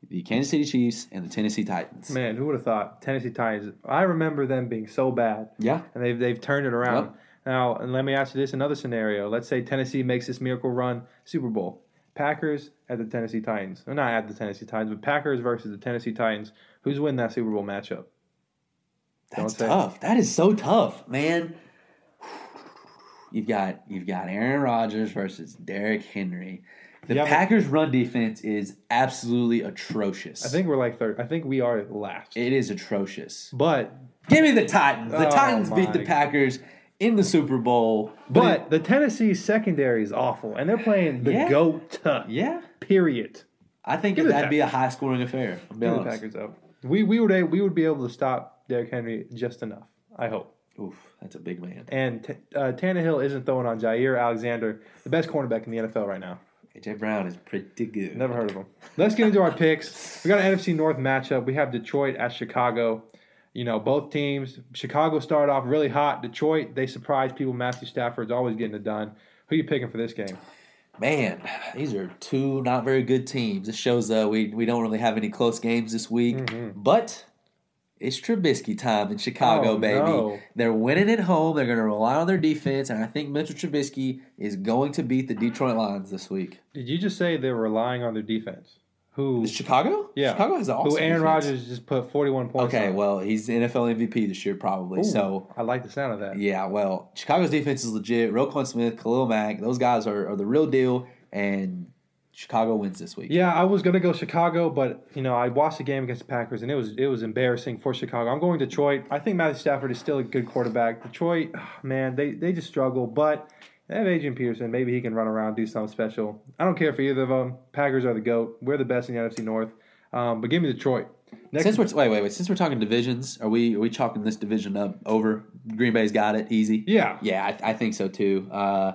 the Kansas City Chiefs and the Tennessee Titans. Man, who would have thought Tennessee Titans? I remember them being so bad, Yeah, and they've they've turned it around. Yep. Now, and let me ask you this: another scenario. Let's say Tennessee makes this miracle run, Super Bowl. Packers at the Tennessee Titans, or not at the Tennessee Titans, but Packers versus the Tennessee Titans. Who's winning that Super Bowl matchup? That's tough. That is so tough, man. You've got you've got Aaron Rodgers versus Derrick Henry. The Yeah, Packers' run defense is absolutely atrocious. I think we're like third. I think we are last. it is atrocious. But Give me the Titans. The Oh, Titans beat the. Packers in the Super Bowl. but the Tennessee secondary is awful, and they're playing the Yeah. goat. yeah, Period. I think Give that me the that'd be a high scoring affair. Give the. Packers up. We we would we would be able to stop Derrick Henry just enough. I hope. Oof, that's a big man. And T- uh, Tannehill isn't throwing on Jaire Alexander, the best cornerback in the NFL right now. AJ Brown is pretty good. Never heard of him. Let's get into our picks. We got an NFC North matchup. We have Detroit at Chicago. You know, both teams. Chicago started off really hot. Detroit, they surprised people. Matthew Stafford's always getting it done. Who you picking for this game? Man, these are two not very good teams. This shows uh, we we don't really have any close games this week, Mm-hmm. but it's Trubisky time in Chicago, Oh, baby. no. They're winning at home. They're going to rely on their defense, and I think Mitchell Trubisky is going to beat the Detroit Lions this week. Did you just say they're relying on their defense? Who? Chicago? Yeah. Chicago has an awesome Who Aaron defense. Rodgers just put 41 points Okay, on. well, he's NFL MVP this year, probably. Ooh, So, I like the sound of that. yeah, well, Chicago's defense is legit. Roquan Smith, Khalil Mack, those guys are, are the real deal, and Chicago wins this week. Yeah, I was gonna go Chicago, but you know I watched the game against the Packers and it was it was embarrassing for Chicago. I'm going Detroit. I think Matthew Stafford is still a good quarterback. Detroit, ah, man, they they just struggle, but have Adrian Peterson. Maybe he can run around do something special. I don't care for either of them. Packers are the goat. We're the best in the NFC North. Um, but give me Detroit. Next, Since we're wait wait wait since we're talking divisions, are we are we chalking this division up over? Green Bay's got it easy. yeah, Yeah, I, I think so too. Uh,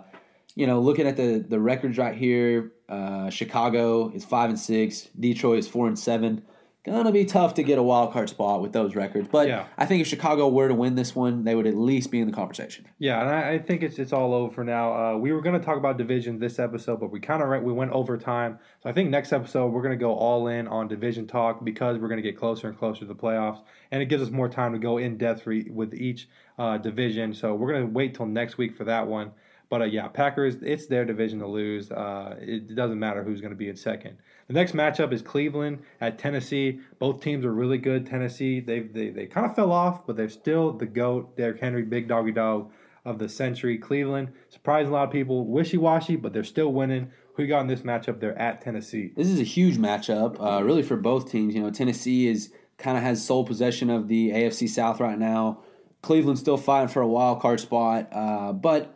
you know, looking at the the records right here, uh, Chicago is five and six, Detroit is four and seven. Gonna be tough to get a wild card spot with those records, but Yeah. I think if Chicago were to win this one, they would at least be in the conversation. Yeah, and I, I think it's it's all over for now. Uh, we were going to talk about division this episode, but we kind of we went over time. So I think next episode we're going to go all in on division talk because we're going to get closer and closer to the playoffs, and it gives us more time to go in depth re- with each uh, division. So we're going to wait till next week for that one. But uh, yeah, Packers, it's their division to lose. Uh, it doesn't matter who's going to be in second. The next matchup is Cleveland at Tennessee. Both teams are really good. Tennessee, they they they kind of fell off, but they're still the goat. Derrick Henry, big doggy dog of the century. Cleveland, surprising a lot of people, wishy washy, but they're still winning. Who you got in this matchup? They're at Tennessee. This is a huge matchup, uh, really for both teams. You know, Tennessee is kind of has sole possession of the AFC South right now. Cleveland's still fighting for a wild card spot, uh, but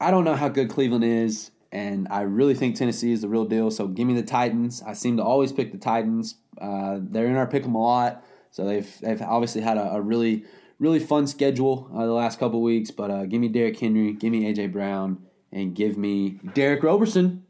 I don't know how good Cleveland is, and I really think Tennessee is the real deal. So give me the Titans. I seem to always pick the Titans. Uh, they're in our pick 'em a lot, so they've they've obviously had a, a really really fun schedule uh, the last couple weeks. But uh, give me Derrick Henry, give me AJ Brown, and give me Derick Roberson.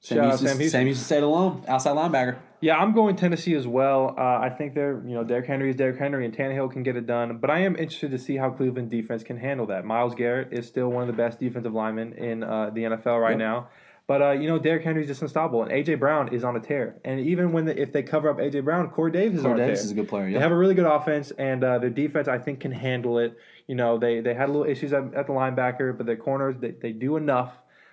Sam Shout out Sam Houston. Sam used to say it alone, outside linebacker. Yeah, I'm going Tennessee as well. Uh, I think they're, you know, Derrick Henry is Derrick Henry and Tannehill can get it done. But I am interested to see how Cleveland defense can handle that. Myles Garrett is still one of the best defensive linemen in uh, the NFL right Yep. now. But uh, you know, Derrick Henry's just unstoppable, and AJ Brown is on a tear. And even when the, if they cover up AJ Brown, Corey Davis is Corey on a Davis tear. is a good player. They have a really good offense, and uh, their defense, I think, can handle it. You know, they they had a little issues at, at the linebacker, but their corners, they, they do enough.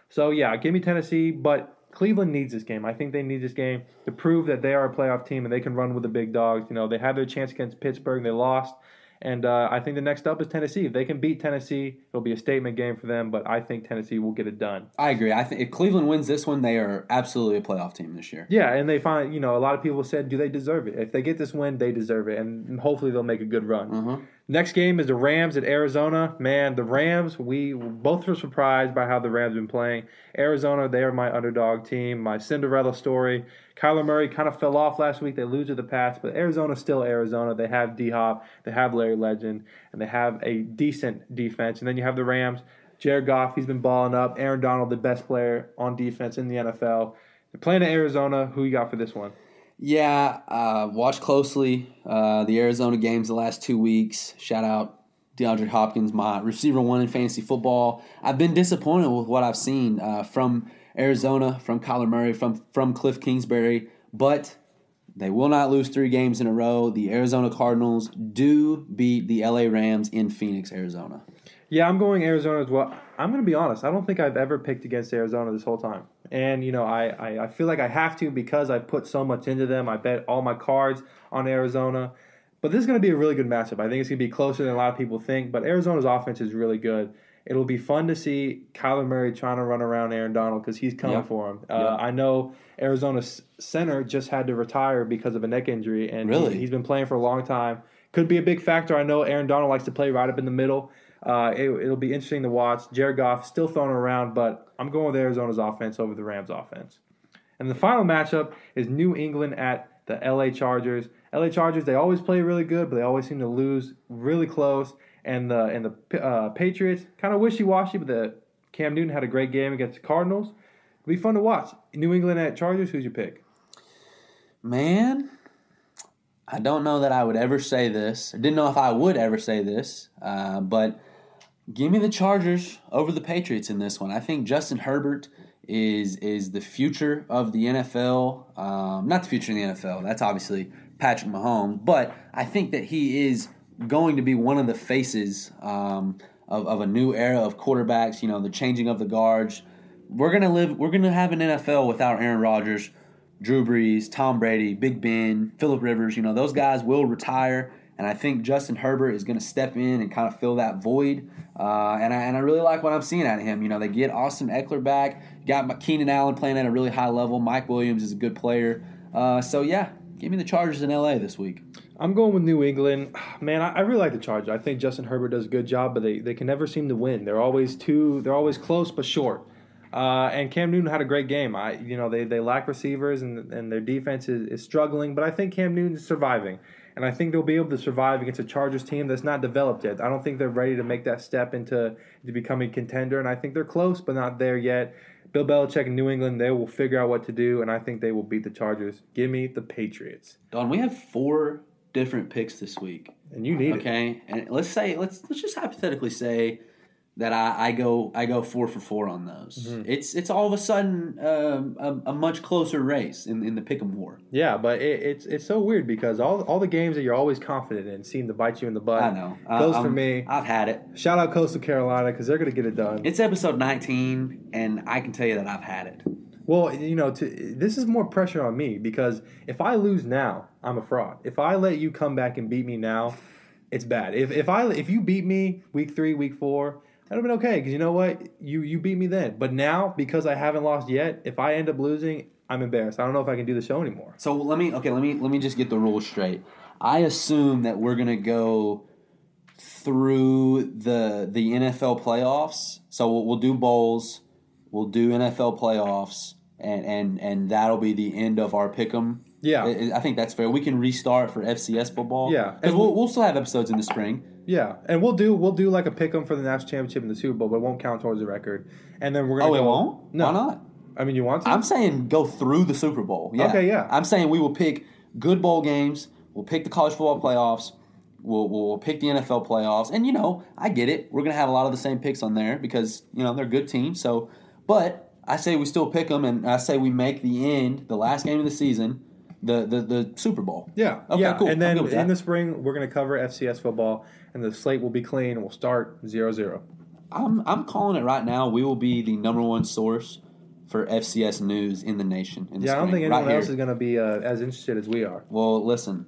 So, yeah, give me Tennessee, but Cleveland needs this game. I think they need this game to prove that they are a playoff team and they can run with the big dogs. You know, they had their chance against Pittsburgh, and they lost. And uh, I think the next up is Tennessee. If they can beat Tennessee, it'll be a statement game for them, but I think Tennessee will get it done. I agree. I think if Cleveland wins this one, they are absolutely a playoff team this year. Yeah, and they find, you know, a lot of people said, do they deserve it? If they get this win, they deserve it, and hopefully they'll make a good run. Uh-huh. Next game is the Rams at Arizona. Man, the Rams, we both were surprised by how the Rams been playing. Arizona, they are my underdog team, my Cinderella story. Kyler Murray kind of fell off last week. They lose to the Pats, but Arizona's still Arizona. They have D Hop, they have Larry Legend, and they have a decent defense. And then you have the Rams. Jared Goff, he's been balling up. Aaron Donald, the best player on defense in the NFL. They're playing at Arizona. Who you got for this one? Yeah, uh, watch closely uh, the Arizona games the last two weeks. Shout out DeAndre Hopkins, my receiver one in fantasy football. I've been disappointed with what I've seen uh, from Arizona, from Kyler Murray, from from Cliff Kingsbury, but they will not lose three games in a row. The Arizona Cardinals do beat the LA Rams in Phoenix, Arizona. Yeah, I'm going Arizona as well. I'm going to be honest. I don't think I've ever picked against Arizona this whole time. And, you know, I, I, I feel like I have to because I put so much into them. I bet all my cards on Arizona. But this is going to be a really good matchup. I think it's going to be closer than a lot of people think. But Arizona's offense is really good. It'll be fun to see Kyler Murray trying to run around Aaron Donald because he's coming Yeah. for him. Uh, Yeah. I know Arizona's center just had to retire because of a neck injury, and Really? he, has been playing for a long time. Could be a big factor. I know Aaron Donald likes to play right up in the middle. Uh, it, will be interesting to watch. Jared Goff still throwing around, but I'm going with Arizona's offense over the Rams' offense. And the final matchup is New England at the LA Chargers. LA Chargers, they always play really good, but they always seem to lose really close. And the and the uh, Patriots kind of wishy washy, but the Cam Newton had a great game against the Cardinals. It'll be fun to watch. New England at Chargers. Who's your pick? Man, I don't know that I would ever say this. I didn't know if I would ever say this, uh, but give me the Chargers over the Patriots in this one. I think Justin Herbert is is the future of the NFL. Um, not the future of the NFL. That's obviously Patrick Mahomes, but I think that he is going to be one of the faces um, of, of a new era of quarterbacks. You know, the changing of the guards. We're gonna live. We're gonna have an NFL without Aaron Rodgers. Drew Brees, Tom Brady, Big Ben, Philip Rivers, you know, those guys will retire. And I think Justin Herbert is going to step in and kind of fill that void. Uh, and, I, and I really like what I'm seeing out of him. You know, they get Austin Ekeler back, got Keenan Allen playing at a really high level. Mike Williams is a good player. Uh, so, yeah, give me the Chargers in LA this week. I'm going with New England. Man, I, I really like the Chargers. I think Justin Herbert does a good job, but they, they can never seem to win. They're always too. They're always close but short. Uh, and Cam Newton had a great game. I, you know, they, they lack receivers and and their defense is, is struggling, but I think Cam Newton's surviving, and I think they'll be able to survive against a Chargers team that's not developed yet. I don't think they're ready to make that step into to becoming a contender, and I think they're close but not there yet. Bill Belichick in New England, they will figure out what to do, and I think they will beat the Chargers. Give me the Patriots, Don, we have four different picks this week. and you need it. Okay, and let's say let's let's just hypothetically say that I, I go I go four for four on those. Mm-hmm. It's it's all of a sudden um, a, a much closer race in, in the pick'em war. Yeah, but it, it's it's so weird because all all the games that you're always confident in seem to bite you in the butt. I know. I- Goes for I'm- me. I've had it. Shout out Coastal Carolina because they're going to get it done. It's episode 19, and I can tell you that I've had it. well, you know, to, this is more pressure on me because if I lose now, I'm a fraud. If I let you come back and beat me now, it's bad. If if I if you beat me week three, week four, that'd have been okay because you know what, you you beat me then. But now because I haven't lost yet, if I end up losing, I'm embarrassed. I don't know if I can do the show anymore. So let me okay. Let me let me just get the rules straight. I assume that we're gonna go through the the NFL playoffs. So we'll, we'll do bowls, we'll do NFL playoffs, and and and that'll be the end of our pick'em. Yeah. I, I think that's fair. We can restart for FCS football. Yeah. because we'll, we'll still have episodes in the spring. Yeah, and we'll do we'll do like a pick 'em for the national championship and the Super Bowl, but it won't count towards the record. And then we're gonna Oh, it won't. No, Why not? I mean, you want to? I'm saying go through the Super Bowl. Yeah. Okay, yeah. I'm saying we will pick good bowl games. We'll pick the college football playoffs. We'll, we'll pick the NFL playoffs. And, you know, I get it. We're going to have a lot of the same picks on there because, you know, they're good teams. So, but I say we still pick them, and I say we make the end, the last game of the season, the, the, the Super Bowl. yeah, Okay, yeah. cool. And then I'm good with in the spring, we're gonna cover FCS football, and the slate will be clean, and we'll start 0-0. I'm, I'm calling it right now. We will be the number one source for FCS news in the nation. In the Yeah, I don't spring, think right anyone else here. is gonna be uh, as interested as we are. Well, listen,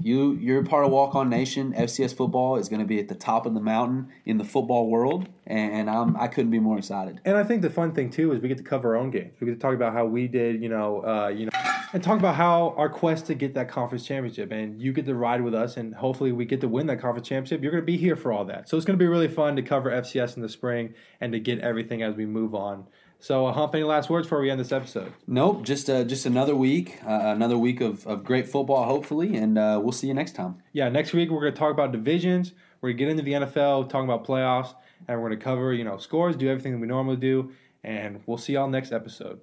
you you're part of Walk On Nation. FCS football is going to be at the top of the mountain in the football world, and I'm I couldn't be more excited. And I think the fun thing too is we get to cover our own games. We get to talk about how we did, you know, uh, you know, and talk about how our quest to get that conference championship. And you get to ride with us, and hopefully we get to win that conference championship. You're going to be here for all that, so it's going to be really fun to cover FCS in the spring and to get everything as we move on. So, uh, Hump, any last words before we end this episode? Nope, just uh, just another week, uh, another week of, of great football, hopefully, and uh, we'll see you next time. Yeah, next week we're going to talk about divisions. We're going to get into the NFL, talking about playoffs, and we're going to cover, you know, scores, do everything that we normally do, and we'll see y'all next episode.